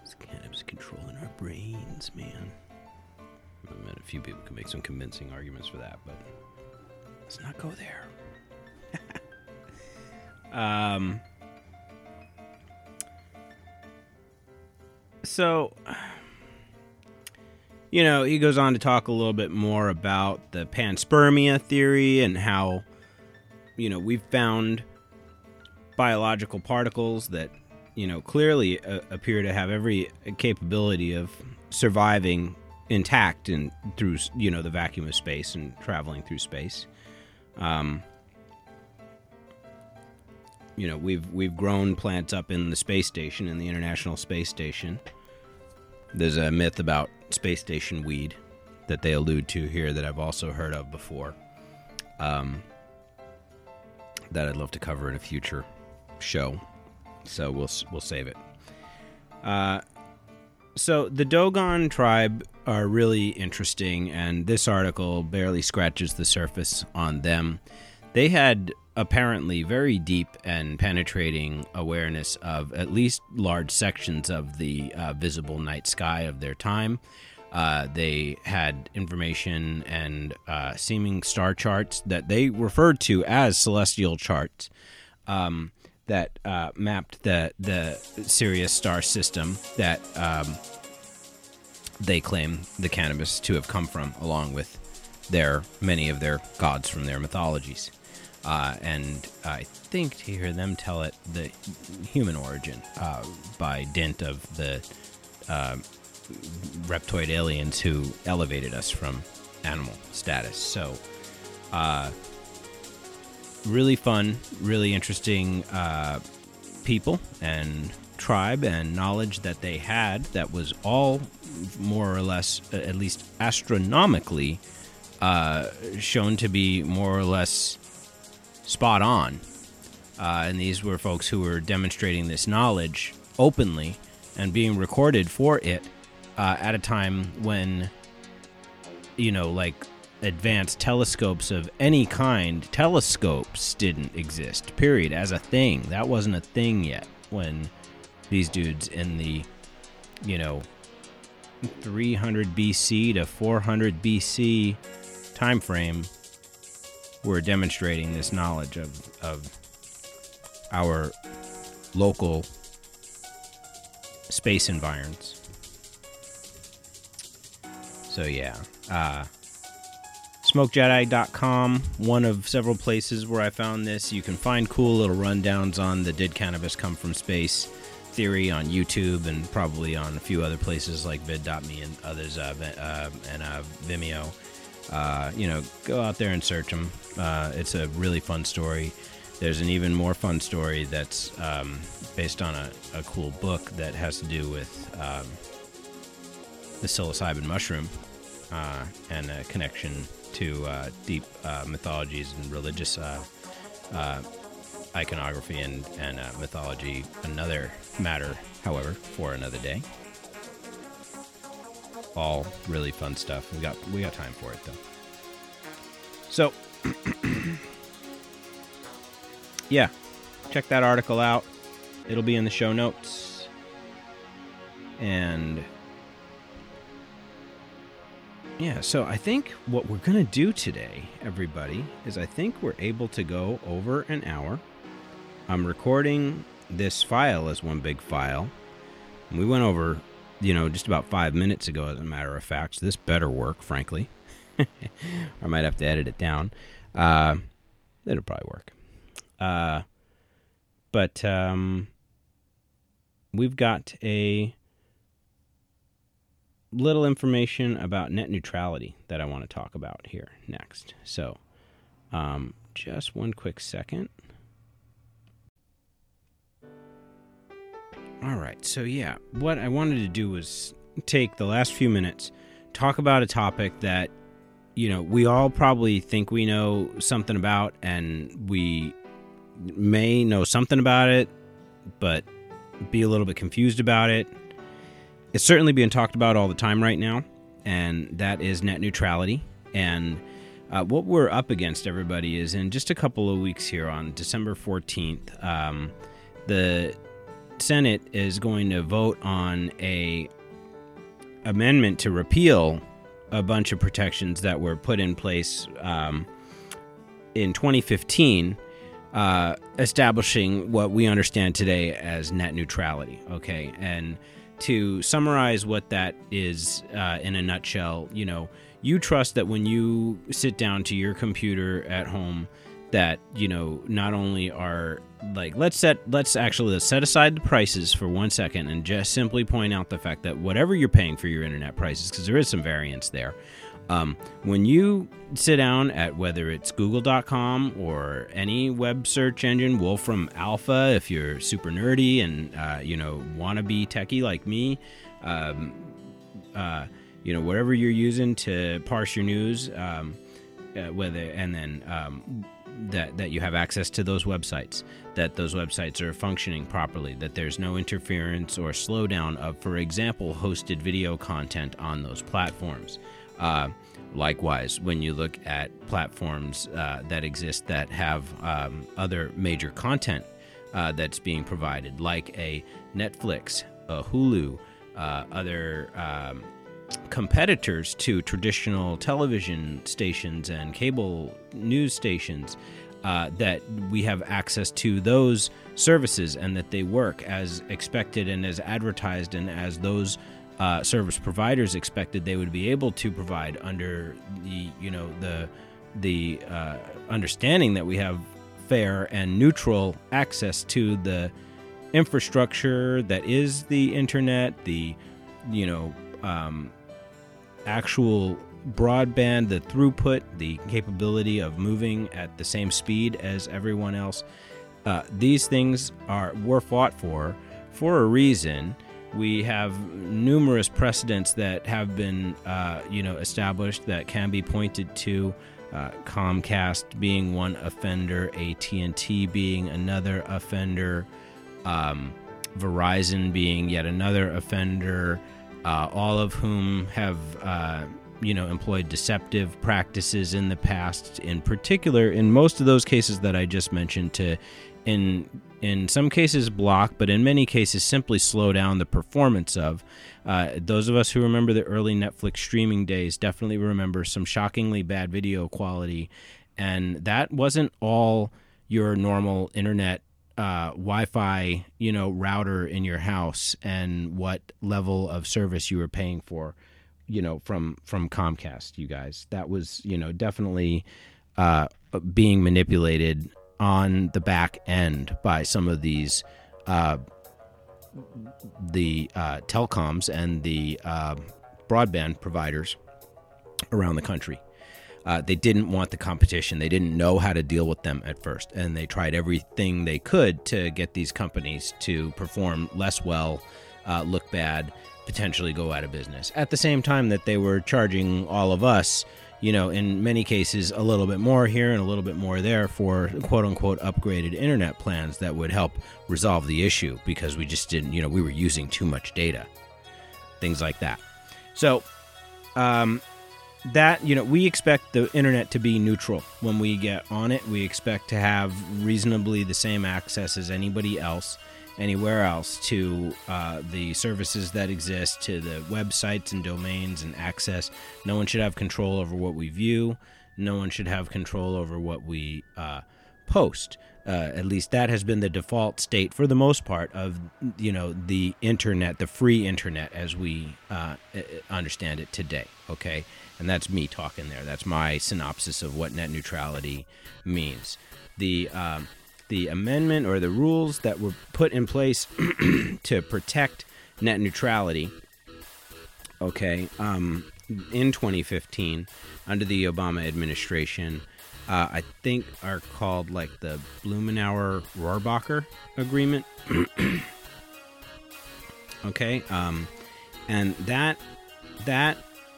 Speaker 1: It's cannabis controlling our brains, man. I mean, a few people can make some convincing arguments for that, but let's not go there. um. So, you know, he goes on to talk a little bit more about the panspermia theory and how, you know, we've found biological particles that, you know, clearly uh, appear to have every capability of surviving intact and through, you know, the vacuum of space and traveling through space. Um, you know, we've we've grown plants up in the space station in the International Space Station. There's a myth about space station weed that they allude to here that I've also heard of before. Um, that I'd love to cover in a future show. So we'll we'll save it. Uh, so the Dogon tribe are really interesting, and this article barely scratches the surface on them. They had apparently very deep and penetrating awareness of at least large sections of the uh, visible night sky of their time. Uh, they had information and uh, seeming star charts that they referred to as celestial charts um, that uh, mapped the the Sirius star system that um, they claim the cannabis to have come from, along with their many of their gods from their mythologies. Uh, and I think to hear them tell it the human origin uh, by dint of the uh, reptoid aliens who elevated us from animal status. So, uh, really fun, really interesting uh, people and tribe and knowledge that they had that was all more or less, at least astronomically, uh, shown to be more or less spot on. Uh, and these were folks who were demonstrating this knowledge openly and being recorded for it uh, at a time when, you know, like advanced telescopes of any kind, telescopes didn't exist, period, as a thing. That wasn't a thing yet when these dudes in the, you know, 300 BC to 400 BC time frame were demonstrating this knowledge of, of our local space environs. So yeah, uh, smokejedi.com, one of several places where I found this. You can find cool little rundowns on the Did Cannabis Come From Space theory on YouTube and probably on a few other places like vid.me and others, uh, uh, and uh, Vimeo. Uh, you know, go out there and search them. Uh, it's a really fun story. There's an even more fun story that's um, based on a, a, cool book that has to do with um, the psilocybin mushroom uh, and a connection to uh, deep uh, mythologies and religious uh, iconography and, and mythology. Another matter, however, for another day. All really fun stuff. We got we got time for it though. So, yeah, check that article out. It'll be in the show notes. And yeah, so I think what we're going to do today, everybody, is I think we're able to go over an hour. I'm recording this file as one big file. We went over, you know, just about five minutes ago, as a matter of fact. So this better work, frankly. I might have to edit it down. Uh, it'll probably work. Uh, but um, we've got a little information about net neutrality that I want to talk about here next. So, um, just one quick second. All right. So, yeah, what I wanted to do was take the last few minutes, talk about a topic that, you know, we all probably think we know something about, and we may know something about it, but be a little bit confused about it. It's certainly being talked about all the time right now, and that is net neutrality. And uh, what we're up against, everybody, is in just a couple of weeks here on December 14th, um, the Senate is going to vote on a amendment to repeal a bunch of protections that were put in place um, in 2015 uh, establishing what we understand today as net neutrality. Okay, and to summarize what that is uh, in a nutshell, you know, you trust that when you sit down to your computer at home, that you know not only are like let's set let's actually set aside the prices for one second and just simply point out the fact that whatever you're paying for your internet prices because there is some variance there um, when you sit down at whether it's google.com or any web search engine, Wolfram Alpha, if you're super nerdy and, uh, you know, want to be techie like me, um, uh, you know, whatever you're using to parse your news, um, uh, whether, and then, um, that, that you have access to those websites, that those websites are functioning properly, that there's no interference or slowdown of, for example, hosted video content on those platforms. Uh, likewise, when you look at platforms uh, that exist that have um, other major content uh, that's being provided, like a Netflix, a Hulu, uh, other um, competitors to traditional television stations and cable news stations, uh, that we have access to those services and that they work as expected and as advertised and as those uh, service providers expected they would be able to provide under the you know the the uh, understanding that we have fair and neutral access to the infrastructure that is the internet, the you know um, actual broadband, the throughput, the capability of moving at the same speed as everyone else. Uh, these things are were fought for for a reason we have numerous precedents that have been, uh, you know, established that can be pointed to. Uh, Comcast being one offender, AT&T being another offender, um, Verizon being yet another offender. Uh, all of whom have, uh, you know, employed deceptive practices in the past. In particular, in most of those cases that I just mentioned, to in in some cases block, but in many cases simply slow down the performance of. Uh, those of us who remember the early Netflix streaming days definitely remember some shockingly bad video quality, and that wasn't all your normal internet uh, Wi-Fi, you know, router in your house and what level of service you were paying for, you know, from from Comcast. You guys, that was you know definitely uh, being manipulated on the back end by some of these uh, the uh, telecoms and the uh, broadband providers around the country. Uh, they didn't want the competition. They didn't know how to deal with them at first, and they tried everything they could to get these companies to perform less well, uh, look bad, potentially go out of business. At the same time that they were charging all of us you know, in many cases, a little bit more here and a little bit more there for quote unquote upgraded internet plans that would help resolve the issue because we just didn't, you know, we were using too much data. Things like that. So, um, that you know we expect the internet to be neutral when we get on it. We expect to have reasonably the same access as anybody else anywhere else to uh, the services that exist to the websites and domains and access. No one should have control over what we view. No one should have control over what we uh, post. Uh, at least that has been the default state for the most part of you know the internet the free internet as we uh, understand it today okay and that's me talking there. That's my synopsis of what net neutrality means. The um, the amendment or the rules that were put in place to protect net neutrality. Okay, um, in 2015, under the Obama administration, uh, I think are called like the Blumenauer Rohrabacher Agreement. okay, um, and that that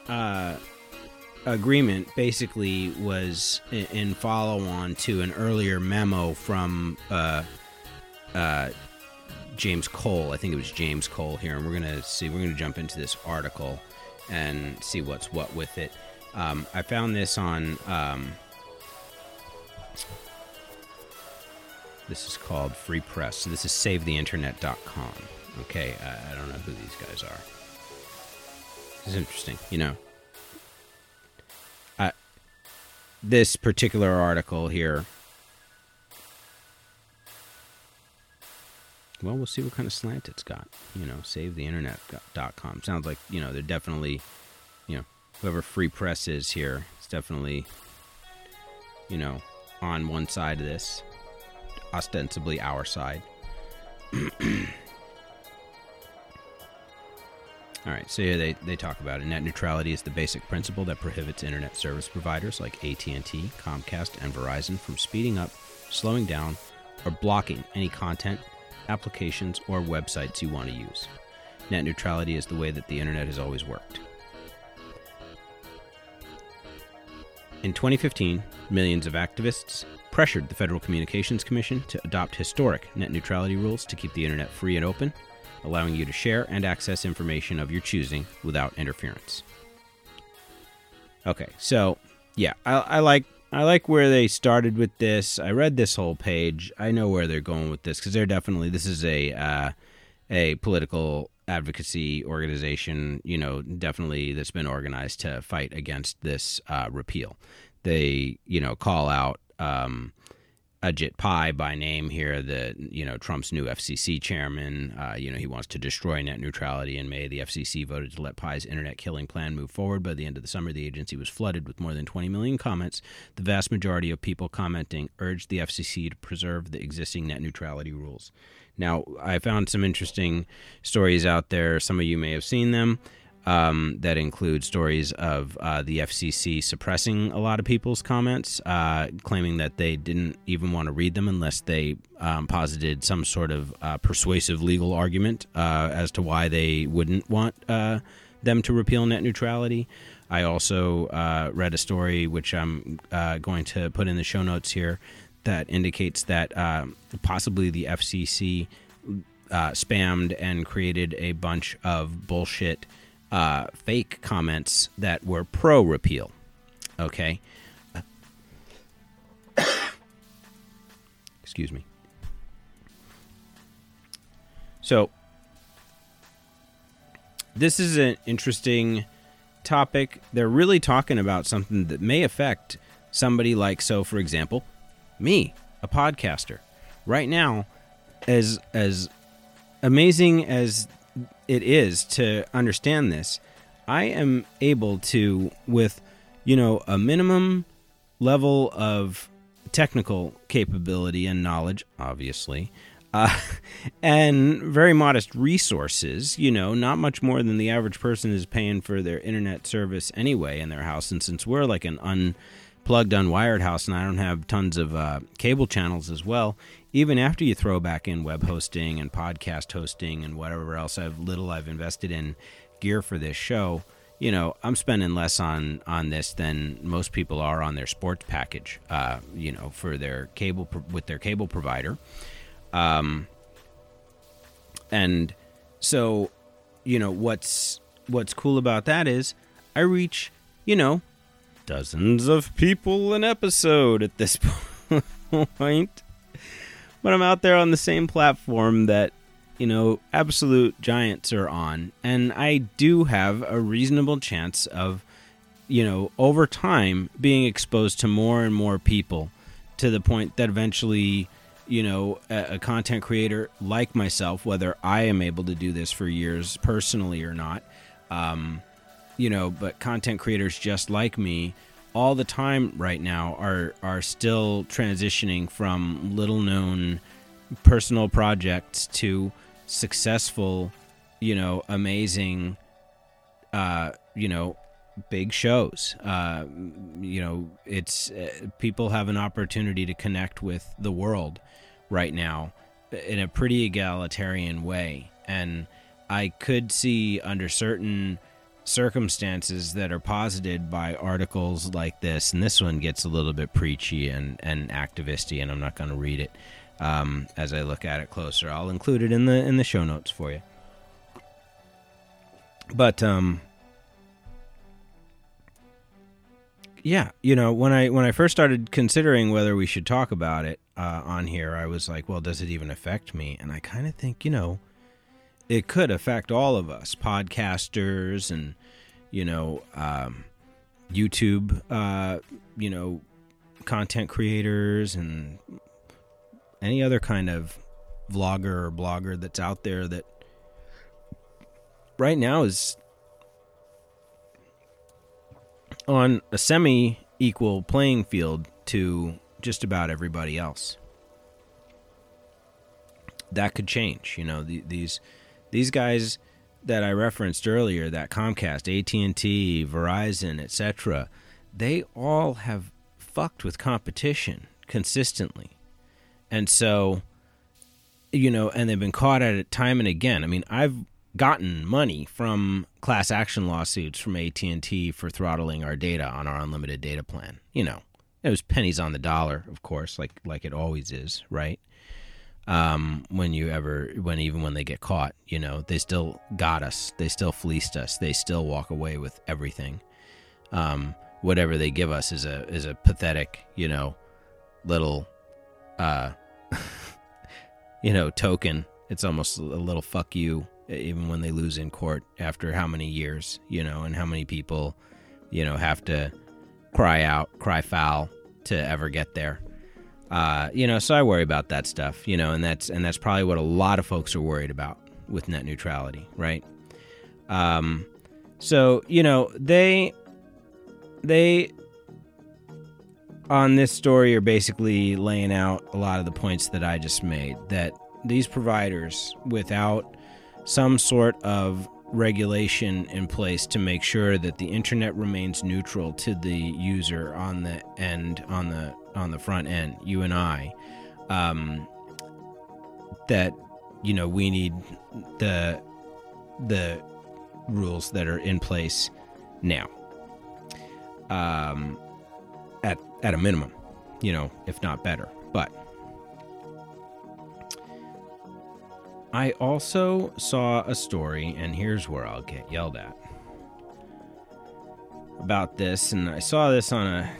Speaker 1: uh, agreement basically was in follow on to an earlier memo from uh, uh, James Cole. I think it was James Cole here, and we're gonna see. We're gonna jump into this article and see what's what with it. Um, I found this on. Um, this is called Free Press. So this is SaveTheInternet.com. Okay, I, I don't know who these guys are. This is interesting. You know, this particular article here. Well, we'll see what kind of slant it's got. You know, save the savetheinternet.com. Sounds like, you know, they're definitely, you know, whoever Free Press is here, it's definitely, you know, on one side of this, ostensibly our side. All right, so yeah, they, they talk about it. Net neutrality is the basic principle that prohibits internet service providers like AT&T, Comcast, and Verizon from speeding up, slowing down, or blocking any content, applications, or websites you want to use. Net neutrality is the way that the internet has always worked. In 2015, millions of activists pressured the Federal Communications Commission to adopt historic net neutrality rules to keep the internet free and open allowing you to share and access information of your choosing without interference. Okay, so yeah, I, I like I like where they started with this. I read this whole page. I know where they're going with this because they're definitely this is a uh, a political advocacy organization. You know, definitely that's been organized to fight against this uh, repeal. They you know call out. Um, Ajit Pai by name here, the you know Trump's new FCC chairman. Uh, you know he wants to destroy net neutrality. In May, the FCC voted to let Pai's internet killing plan move forward. By the end of the summer, the agency was flooded with more than 20 million comments. The vast majority of people commenting urged the FCC to preserve the existing net neutrality rules. Now, I found some interesting stories out there. Some of you may have seen them um, that include stories of uh, the FCC suppressing a lot of people's comments, uh, claiming that they didn't even want to read them unless they um, posited some sort of uh, persuasive legal argument uh, as to why they wouldn't want uh, them to repeal net neutrality. I also uh, read a story, which I'm going to put in the show notes here, that indicates that possibly the FCC spammed and created a bunch of bullshit uh, fake comments that were pro repeal. Okay. Excuse me. So, this is an interesting topic. They're really talking about something that may affect somebody like, so for example, me, a podcaster. Right now, as as amazing as it is to understand this, I am able to, with, you know, a minimum level of technical capability and knowledge, obviously, uh, and very modest resources, you know, not much more than the average person is paying for their internet service anyway in their house. And since we're like an unplugged, unwired house and I don't have tons of uh, cable channels as well, even after you throw back in web hosting and podcast hosting and whatever else I've little I've invested in gear for this show, you know, I'm spending less on on this than most people are on their sports package. Uh, you know, for their cable with their cable provider. Um, and so, you know, what's what's cool about that is I reach, you know, dozens of people an episode at this point. But I'm out there on the same platform that, you know, absolute giants are on. And I do have a reasonable chance of, you know, over time being exposed to more and more people to the point that eventually, you know, a, content creator like myself, whether I am able to do this for years personally or not, um, you know, but content creators just like me all the time right now are are still transitioning from little known personal projects to successful, you know, amazing uh, you know, big shows. Uh, you know, it's uh, people have an opportunity to connect with the world right now in a pretty egalitarian way and I could see under certain circumstances that are posited by articles like this, and this one gets a little bit preachy and, and activisty, and I'm not going to read it um, as I look at it closer. I'll include it in the in the show notes for you. But um, yeah, you know, when I when I first started considering whether we should talk about it uh, on here, I was like, well, does it even affect me? And I kind of think, you know it could affect all of us, podcasters and you know um, YouTube, uh, you know, content creators and any other kind of vlogger or blogger that's out there that right now is on a semi equal playing field to just about everybody else. That could change, you know, the, these these guys that I referenced earlier, that Comcast, AT&T, Verizon, etc., they all have fucked with competition consistently. And so, you know, and they've been caught at it time and again. I mean, I've gotten money from class action lawsuits from AT&T for throttling our data on our unlimited data plan. You know, it was pennies on the dollar, of course, like like it always is, right? Um, when you ever when even when they get caught you know they still got us. They still fleeced us. They still walk away with everything. Um, whatever they give us is a is a pathetic you know little uh you know token. It's almost a little fuck you even when they lose in court after how many years you know and how many people you know have to cry out cry foul to ever get there uh, you know, so I worry about that stuff, you know, and that's and that's probably what a lot of folks are worried about with net neutrality, right? Um, so you know, they they on this story are basically laying out a lot of the points that I just made that these providers without some sort of regulation in place to make sure that the internet remains neutral to the user on the end on the on the front end, you and I, um, that you know we need the the rules that are in place now. Um, at at a minimum, you know, if not better. But I also saw a story, and here's where I'll get yelled at about this, and I saw this on a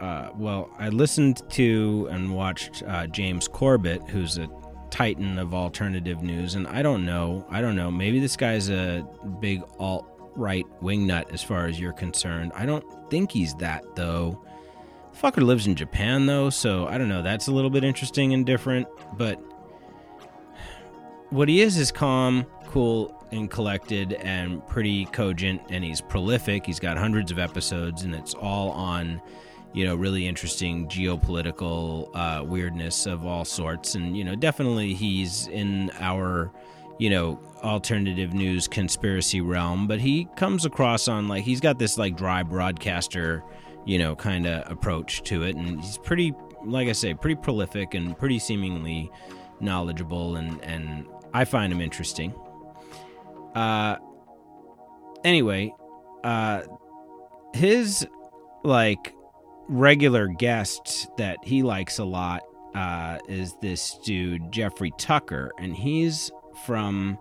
Speaker 1: uh, well, I listened to and watched uh, James Corbett, who's a titan of alternative news, and I don't know, I don't know, maybe this guy's a big alt right wingnut as far as you're concerned. I don't think he's that though. The Fucker lives in Japan though, so I don't know. That's a little bit interesting and different, but what he is is calm, cool, and collected, and pretty cogent, and he's prolific. He's got hundreds of episodes, and it's all on you know, really interesting geopolitical uh, weirdness of all sorts. And, you know, definitely he's in our, you know, alternative news conspiracy realm, but he comes across on like, he's got this like dry broadcaster, you know, kind of approach to it. And he's pretty, like I say, pretty prolific and pretty seemingly knowledgeable. And, and I find him interesting. Uh, anyway, uh, his like regular guest that he likes a lot uh, is this dude Jeffrey Tucker, and he's from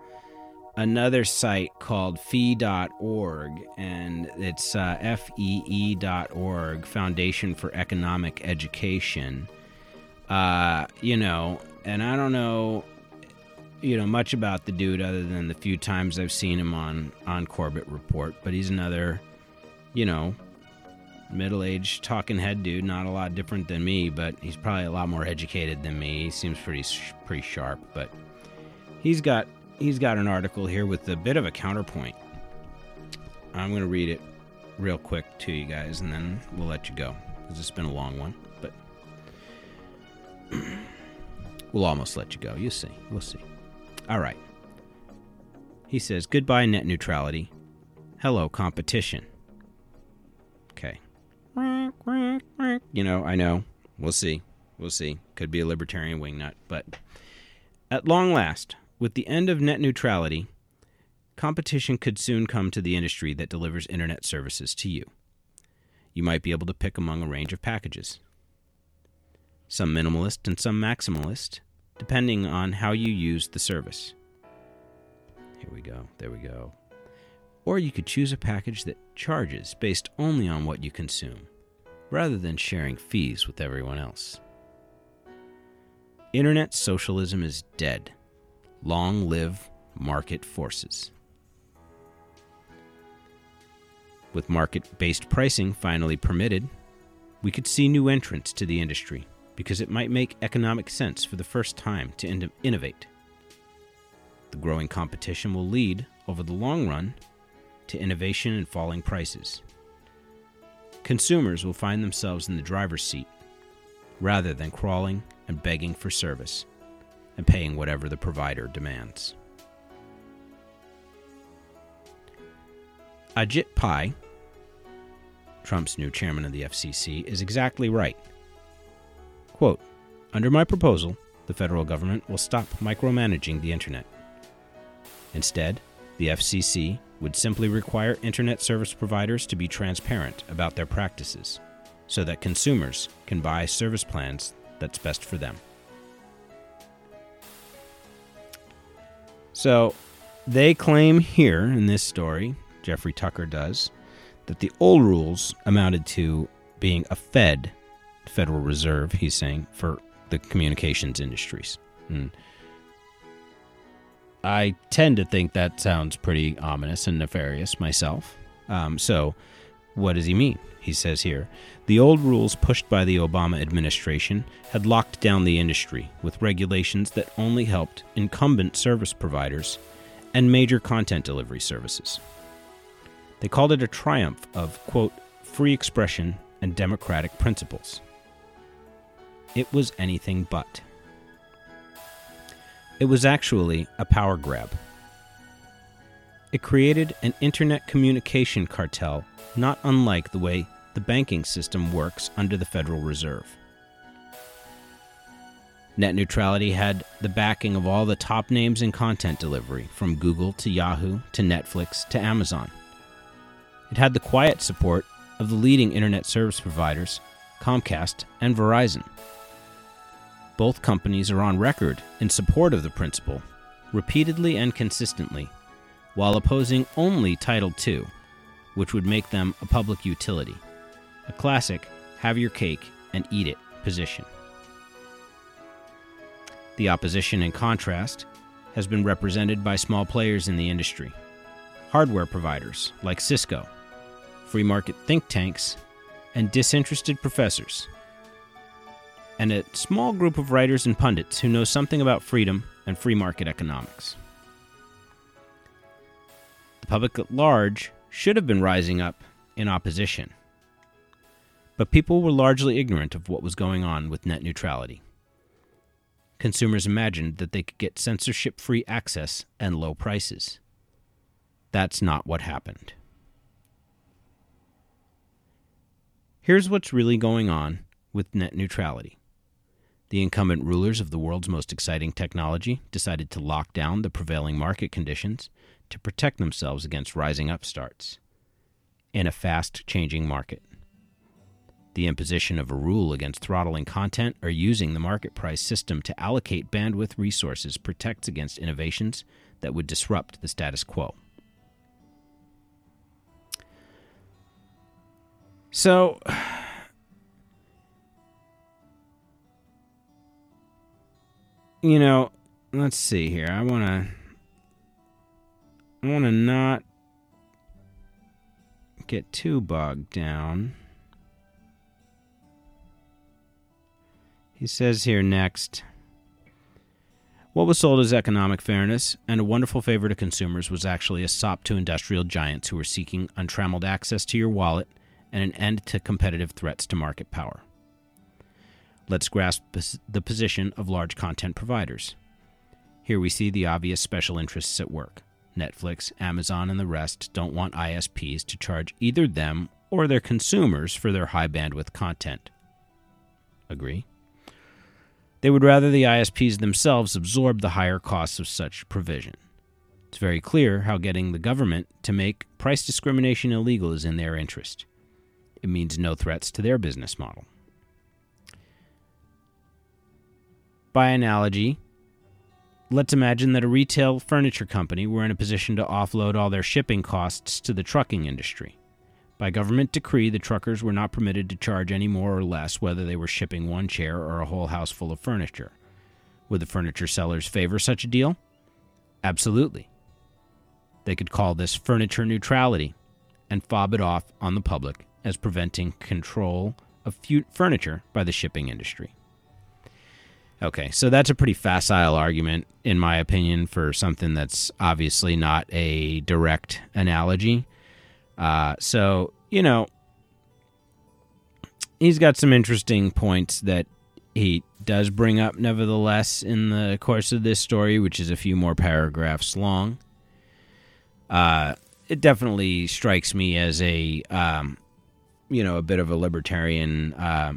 Speaker 1: another site called fee.org, and it's uh, fee.org, Foundation for Economic Education. Uh, you know, and I don't know, you know, much about the dude other than the few times I've seen him on on Corbett Report, but he's another, you know, middle-aged talking head dude, not a lot different than me, but he's probably a lot more educated than me. He seems pretty pretty sharp, but he's got he's got an article here with a bit of a counterpoint. I'm going to read it real quick to you guys and then we'll let you go. Cuz it's been a long one, but we'll almost let you go. You see. We'll see. All right. He says, "Goodbye net neutrality. Hello competition." You know, I know. We'll see. We'll see. Could be a libertarian wingnut, but at long last, with the end of net neutrality, competition could soon come to the industry that delivers internet services to you. You might be able to pick among a range of packages. Some minimalist and some maximalist, depending on how you use the service. Here we go. There we go. Or you could choose a package that charges based only on what you consume, rather than sharing fees with everyone else. Internet socialism is dead. Long live market forces. With market based pricing finally permitted, we could see new entrants to the industry because it might make economic sense for the first time to in- innovate. The growing competition will lead, over the long run, to innovation and falling prices. Consumers will find themselves in the driver's seat rather than crawling and begging for service and paying whatever the provider demands. Ajit Pai, Trump's new chairman of the FCC, is exactly right. Quote, Under my proposal, the federal government will stop micromanaging the Internet. Instead, the FCC would simply require Internet service providers to be transparent about their practices so that consumers can buy service plans that's best for them. So, they claim here in this story, Jeffrey Tucker does, that the old rules amounted to being a Fed, Federal Reserve, he's saying, for the communications industries. And I tend to think that sounds pretty ominous and nefarious myself. Um, so, what does he mean? He says here the old rules pushed by the Obama administration had locked down the industry with regulations that only helped incumbent service providers and major content delivery services. They called it a triumph of, quote, free expression and democratic principles. It was anything but. It was actually a power grab. It created an internet communication cartel not unlike the way the banking system works under the Federal Reserve. Net neutrality had the backing of all the top names in content delivery, from Google to Yahoo to Netflix to Amazon. It had the quiet support of the leading internet service providers, Comcast and Verizon. Both companies are on record in support of the principle, repeatedly and consistently, while opposing only Title II, which would make them a public utility a classic have your cake and eat it position. The opposition, in contrast, has been represented by small players in the industry, hardware providers like Cisco, free market think tanks, and disinterested professors, and a small group of writers and pundits who know something about freedom and free market economics. The public at large should have been rising up in opposition but people were largely ignorant of what was going on with net neutrality. Consumers imagined that they could get censorship free access and low prices. That's not what happened. Here's what's really going on with net neutrality. The incumbent rulers of the world's most exciting technology decided to lock down the prevailing market conditions to protect themselves against rising upstarts in a fast changing market. The imposition of a rule against throttling content or using the market price system to allocate bandwidth resources protects against innovations that would disrupt the status quo. So, you know, let's see here. I want to I want to not get too bogged down. He says here next What was sold as economic fairness and a wonderful favor to consumers was actually a sop to industrial giants who were seeking untrammeled access to your wallet and an end to competitive threats to market power. Let's grasp the position of large content providers. Here we see the obvious special interests at work. Netflix, Amazon, and the rest don't want ISPs to charge either them or their consumers for their high bandwidth content. Agree? They would rather the ISPs themselves absorb the higher costs of such provision. It's very clear how getting the government to make price discrimination illegal is in their interest. It means no threats to their business model. By analogy, let's imagine that a retail furniture company were in a position to offload all their shipping costs to the trucking industry. By government decree, the truckers were not permitted to charge any more or less whether they were shipping one chair or a whole house full of furniture. Would the furniture sellers favor such a deal? Absolutely. They could call this furniture neutrality and fob it off on the public as preventing control of furniture by the shipping industry. Okay, so that's a pretty facile argument, in my opinion, for something that's obviously not a direct analogy. Uh, so, you know, he's got some interesting points that he does bring up, nevertheless, in the course of this story, which is a few more paragraphs long. Uh, it definitely strikes me as a, um, you know, a bit of a libertarian uh,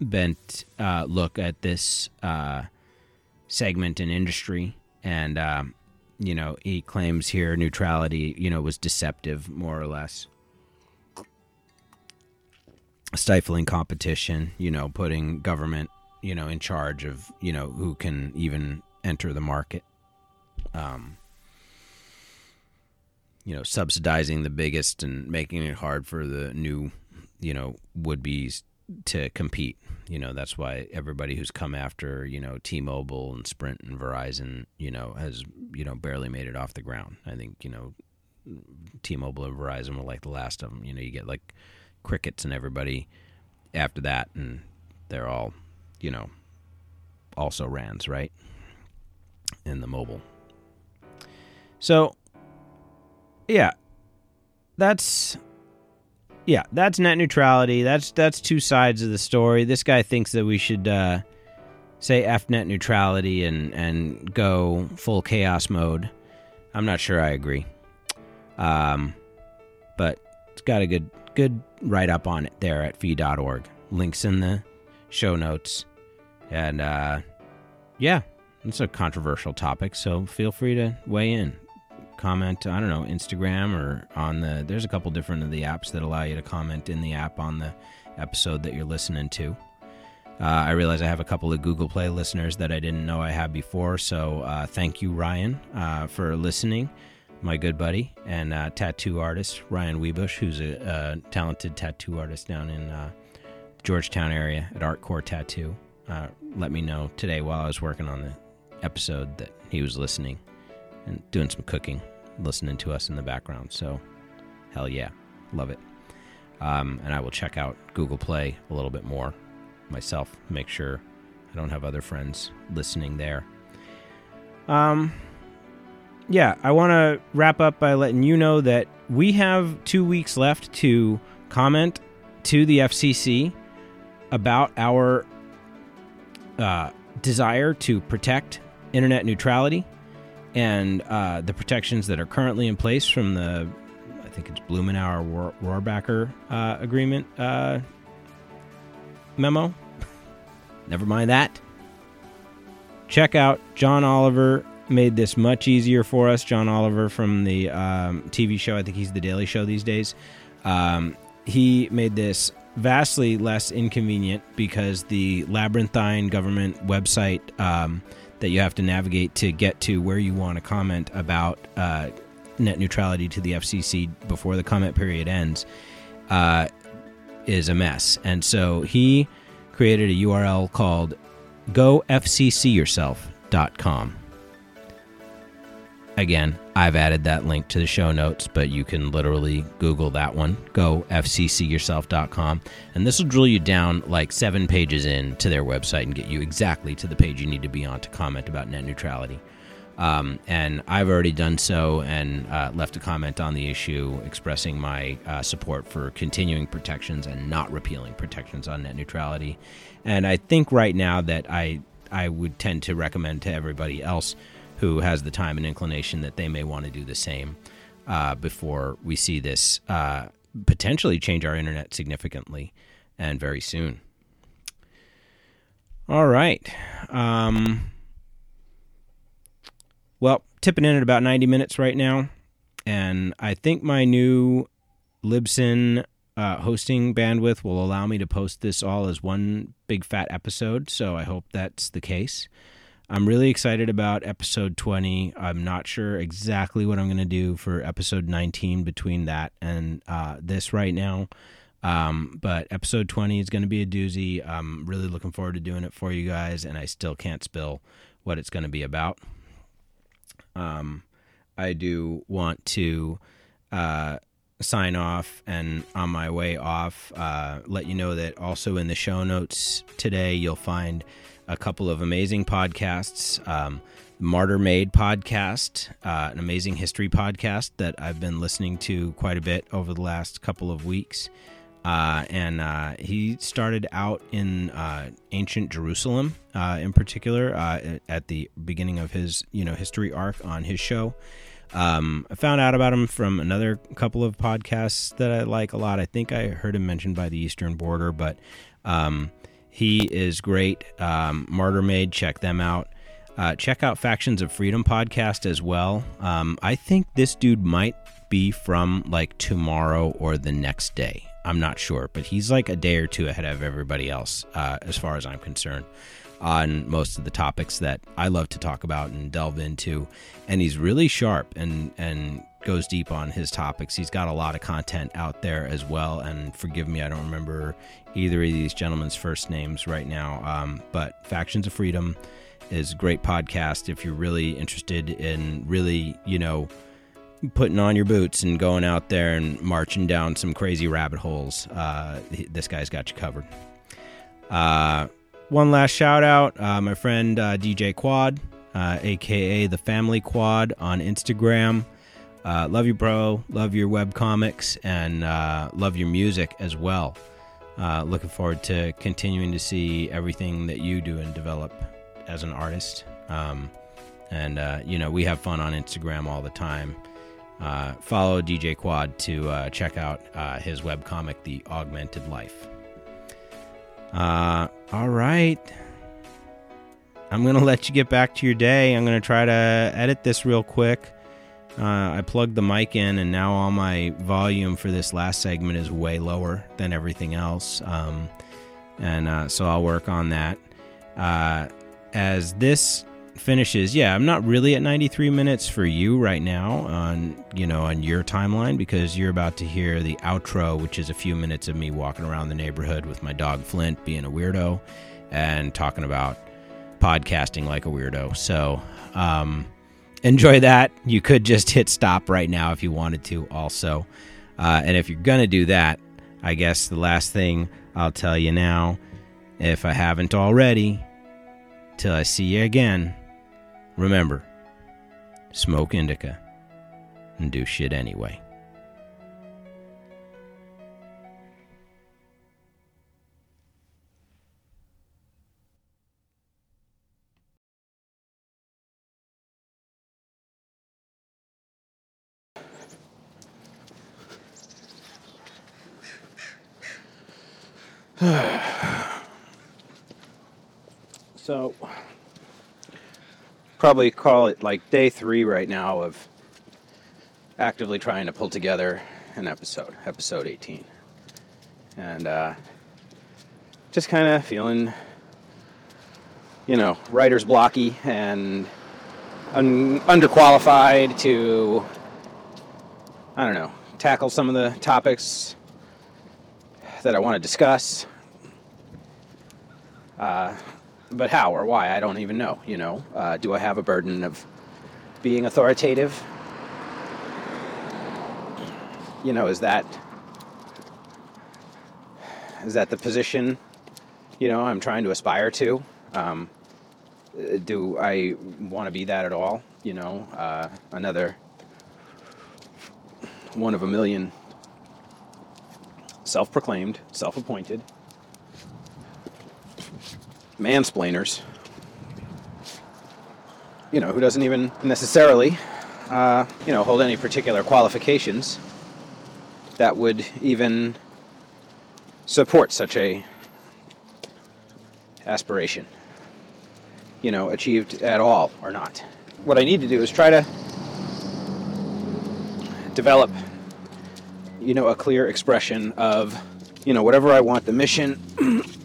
Speaker 1: bent uh, look at this uh, segment in industry, and um, you know he claims here neutrality, you know, was deceptive more or less, stifling competition, you know, putting government, you know, in charge of you know who can even enter the market. Um, you know, subsidizing the biggest and making it hard for the new, you know, would be's to compete. You know, that's why everybody who's come after, you know, T-Mobile and Sprint and Verizon, you know, has, you know, barely made it off the ground. I think, you know, T-Mobile and Verizon were like the last of them. You know, you get like crickets and everybody after that and they're all, you know, also RANs, right? In the mobile. So, yeah, that's yeah, that's net neutrality. That's that's two sides of the story. This guy thinks that we should uh, say f net neutrality and and go full chaos mode. I'm not sure I agree. Um, but it's got a good good write up on it there at fee.org. Links in the show notes. And uh, yeah, it's a controversial topic, so feel free to weigh in comment i don't know instagram or on the there's a couple different of the apps that allow you to comment in the app on the episode that you're listening to. Uh, i realize i have a couple of google play listeners that i didn't know i had before so uh, thank you ryan uh, for listening my good buddy and uh, tattoo artist ryan Weebush, who's a, a, talented tattoo artist down in uh, georgetown area at artcore tattoo. Uh, let me know today while i was working on the episode that he was listening and doing some cooking listening to us in the background. So, hell yeah, love it. Um, and I will check out Google Play a little bit more myself, make sure I don't have other friends listening there. Um, yeah, I want to wrap up by letting you know that we have two weeks left to comment to the FCC about our uh, desire to protect internet neutrality and uh, the protections that are currently in place from the, I think it's Blumenauer Rohrabacher uh, agreement uh, memo. Never mind that. Check out John Oliver made this much easier for us. John Oliver from the um, TV show, I think he's the Daily Show these days. Um, he made this vastly less inconvenient because the labyrinthine government website um, that you have to navigate to get to where you want to comment about uh, net neutrality to the FCC before the comment period ends uh, is a mess. And so he created a URL called gofccyourself.com. Again, I've added that link to the show notes, but you can literally Google that one. Go fccyourself.com, and this will drill you down like seven pages in to their website and get you exactly to the page you need to be on to comment about net neutrality. Um, and I've already done so and uh, left a comment on the issue expressing my uh, support for continuing protections and not repealing protections on net neutrality. And I think right now that I I would tend to recommend to everybody else who has the time and inclination that they may want to do the same uh, before we see this uh, potentially change our internet significantly and very soon. All right. Um, well, tipping in at about 90 minutes right now. And I think my new Libsyn uh, hosting bandwidth will allow me to post this all as one big fat episode. So I hope that's the case. I'm really excited about episode 20. I'm not sure exactly what I'm going to do for episode 19 between that and uh, this right now. Um, but episode 20 is going to be a doozy. I'm really looking forward to doing it for you guys, and I still can't spill what it's going to be about. Um, I do want to uh, sign off, and on my way off, uh, let you know that also in the show notes today, you'll find a couple of amazing podcasts. Um, Martyr Made podcast, uh, an amazing history podcast that I've been listening to quite a bit over the last couple of weeks. Uh, and uh, he started out in uh, ancient Jerusalem, uh, in particular, uh, at the beginning of his you know history arc on his show. Um, I found out about him from another couple of podcasts that I like a lot. I think I heard him mentioned by the Eastern Border, but um, he is great. Um, Martyr Made, check them out. Uh, check out Factions of Freedom podcast as well. Um, I think this dude might be from like tomorrow or the next day. I'm not sure, but he's like a day or two ahead of everybody else, uh, as far as I'm concerned, on most of the topics that I love to talk about and delve into. And he's really sharp and and goes deep on his topics. He's got a lot of content out there as well. And forgive me, I don't remember either of these gentlemen's first names right now. Um, but Factions of Freedom is a great podcast if you're really interested in really, you know, putting on your boots and going out there and marching down some crazy rabbit holes. Uh, this guy's got you covered. Uh, one last shout out, uh, my friend uh, DJ Quad, aka uh, the Family Quad on Instagram. Uh, love you, bro. Love your web comics and love your music as well. Uh, looking forward to continuing to see everything that you do and develop as an artist. Um, and, uh, you know, we have fun on Instagram all the time. Uh, follow DJ Quad to uh, check out uh, his webcomic, The Augmented Life. Uh, all right. I'm going to let you get back to your day. I'm going to try to edit this real quick. Uh, I plugged the mic in, and now all my volume for this last segment is way lower than everything else. Um, and uh, so I'll work on that. Uh, as this finishes, yeah, I'm not really at 93 minutes for you right now on you know on your timeline because you're about to hear the outro, which is a few minutes of me walking around the neighborhood with my dog Flint being a weirdo and talking about podcasting like a weirdo. So. Um, enjoy that. You could just hit stop right now if you wanted to, also. Uh, and if you're to do that, I guess the last thing I'll tell you now, if I haven't already, till I see you again, remember smoke indica and do shit anyway. so, probably call it like day three right now of actively trying to pull together an episode, episode 18. And uh, just kind of feeling you know, writer's blocky and un- underqualified to, I don't know, tackle some of the topics that I want to discuss. Uh, but how or why, I don't even know. You know, uh, do I have a burden of being authoritative? You know, is that is that the position? You know, I'm trying to aspire to. Um, do I want to be that at all? You know, uh, another one of a million self proclaimed, self appointed mansplainers, you know, who doesn't even necessarily, uh, you know, hold any particular qualifications that would even support such a aspiration, you know, achieved at all or not. What I need to do is try to develop, you know, a clear expression of, you know, whatever I want the mission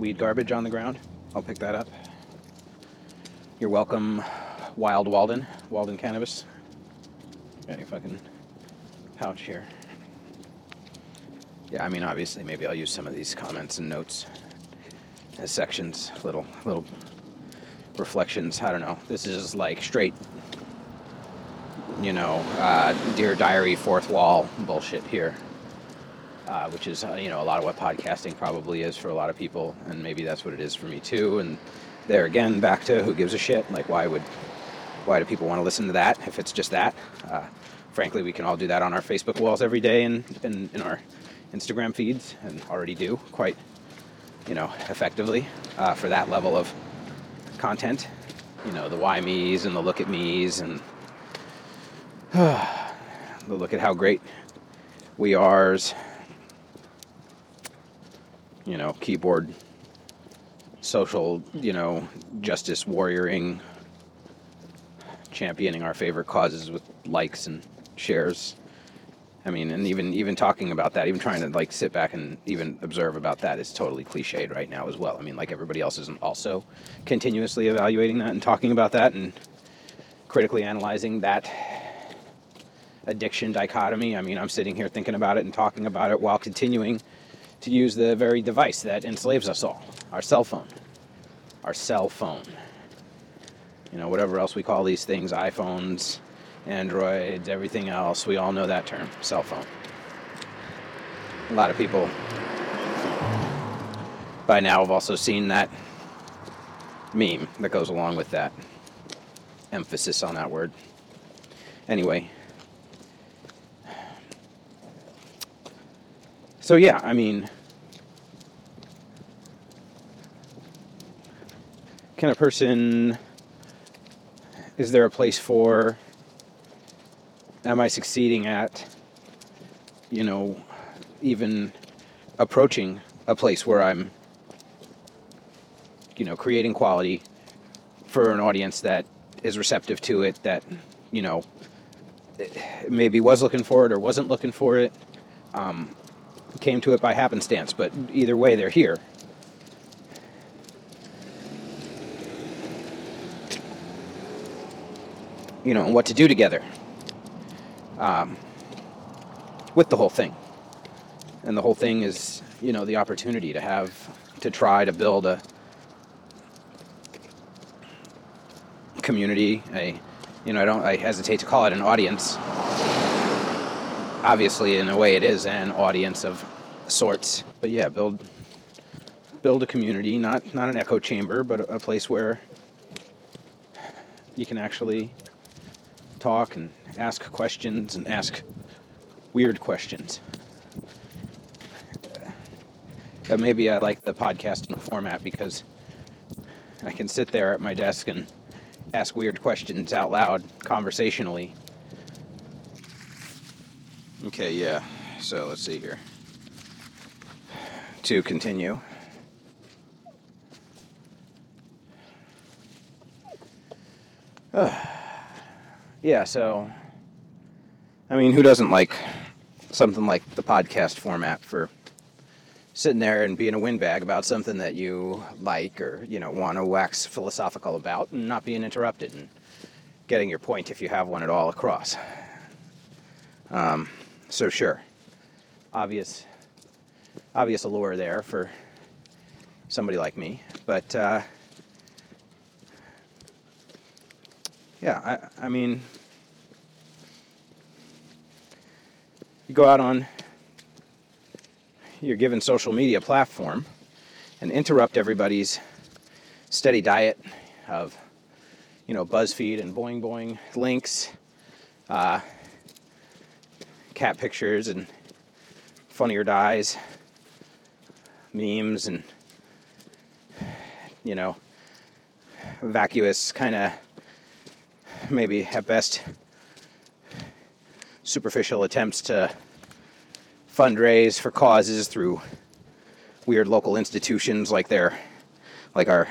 Speaker 1: weed garbage on the ground. I'll pick that up. You're welcome, Wild Walden, Walden Cannabis. Got any fucking pouch here? Yeah, I mean, obviously, maybe I'll use some of these comments and notes as sections, little little reflections. I don't know. This is like straight, you know, uh, Dear Diary fourth wall bullshit here uh, which is uh, you know a lot of what podcasting probably is for a lot of people, and maybe that's what it is for me too. And there again, back to who gives a shit? Like, why would why do people want to listen to that if it's just that? Uh, frankly, we can all do that on our Facebook walls every day and in, our Instagram feeds, and already do quite you know effectively uh, for that level of content. You know, the why me's and the look at me's and the look at how great we are's you know, keyboard social, you know, justice warrioring, championing our favorite causes with likes and shares. I mean, and even even talking about that, even trying to like sit back and even observe about that is totally cliched right now as well. I mean, like everybody else isn't also continuously evaluating that and talking about that and critically analyzing that addiction dichotomy. I mean, I'm sitting here thinking about it and talking about it while continuing to use the very device that enslaves us all our cell phone. Our cell phone. You know, whatever else we call these things iPhones, Androids, everything else, we all know that term cell phone. A lot of people by now have also seen that meme that goes along with that emphasis on that word. Anyway, so yeah, I mean, can a person, is there a place for, am I succeeding at, you know, even approaching a place where I'm, you know, creating quality for an audience that is receptive to it, that, you know, maybe was looking for it or wasn't looking for it. Um, came to it by happenstance, but either way, they're here. You know, and what to do together um, with the whole thing. And the whole thing is, you know, the opportunity to have, to try to build a community, a, you know, I don't, I hesitate to call it an audience obviously in a way it is an audience of sorts. But yeah build build a community not not an echo chamber but a, place where you can actually talk and ask questions and ask weird questions. Uh, maybe I like the podcasting format because I can sit there at my desk and ask weird questions out loud conversationally Okay, yeah. So let's see here. To continue. Uh, yeah, so I mean, who doesn't like something like the podcast format for sitting there and being a windbag about something that you like or you know want to wax philosophical about and not being interrupted and getting your point if you have one at all across. Um, so sure, obvious, obvious allure there for somebody like me, but uh, yeah, I, I mean, you go out on your given social media platform and interrupt everybody's steady diet of you know, BuzzFeed and Boing Boing links, uh, cat pictures and Funny or Die's, memes and, you know, vacuous kind of, maybe at best, superficial attempts to fundraise for causes through weird local institutions like their, like our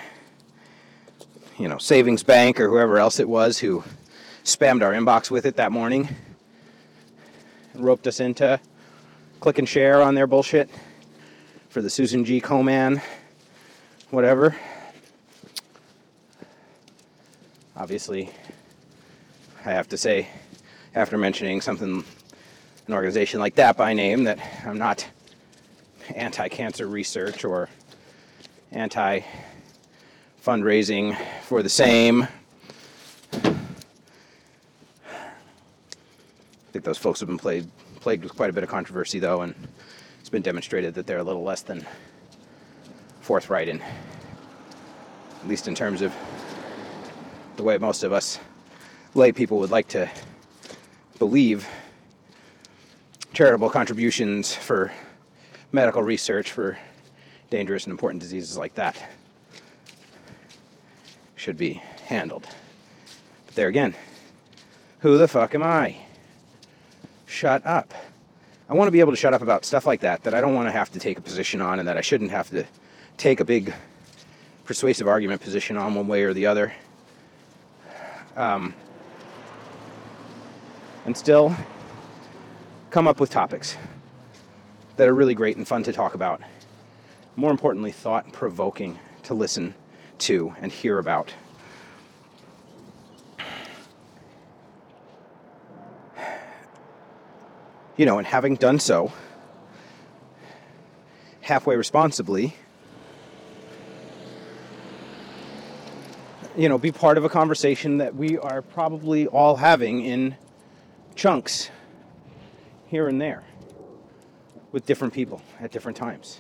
Speaker 1: you know, savings bank or whoever else it was who spammed our inbox with it that morning roped us into click and share on their bullshit for the Susan G. Komen, whatever. Obviously, I have to say, after mentioning something, an organization like that by name, that I'm not anti cancer research or anti fundraising for the same. Think those folks have been played, plagued with quite a bit of controversy, though, and it's been demonstrated that they're a little less than forthright in, at least in terms of the way most of us lay people would like to believe charitable contributions for medical research for dangerous and important diseases like that should be handled. But there again, who the fuck am I? Shut up. I want to be able to shut up about stuff like that that I don't want to have to take a position on and that I shouldn't have to take a big persuasive argument position on one way or the other. Um, and still come up with topics that are really great and fun to talk about. More importantly, thought provoking to listen to and hear about. You know, and having done so halfway responsibly, you know, be part of a conversation that we are probably all having in chunks here and there with different people at different times.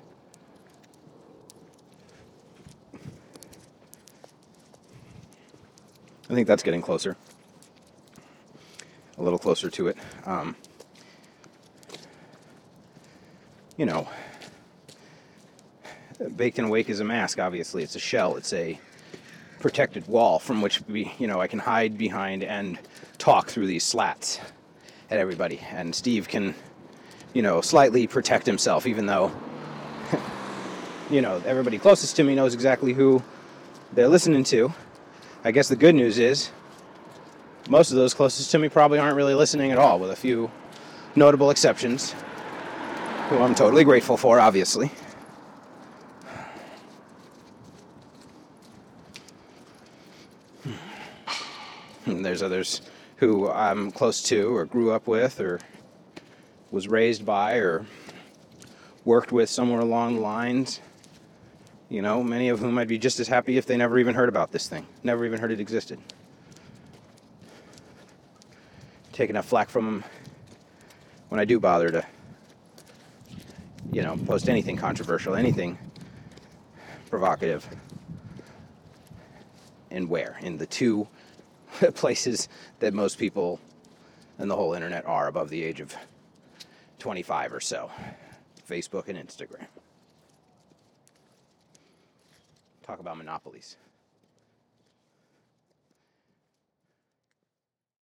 Speaker 1: I think that's getting closer. A little closer to it. Um, you know, baked and awake is a mask, obviously. It's a shell, it's a protected wall from which we, you know, I can hide behind and talk through these slats at everybody. And Steve can, you know, slightly protect himself, even though, you know, everybody closest to me knows exactly who they're listening to. I guess the good news is most of those closest to me probably aren't really listening at all, with a few notable exceptions, who I'm totally grateful for, obviously. And there's others who I'm close to, or grew up with, or was raised by, or worked with somewhere along the lines you know, many of whom I'd be just as happy if they never even heard about this thing, never even heard it existed. Take enough flack from them when I do bother to, you know, post anything controversial, anything provocative. And where? In the two places that most people and the whole internet are above the age of 25 or so Facebook and Instagram talk about monopolies.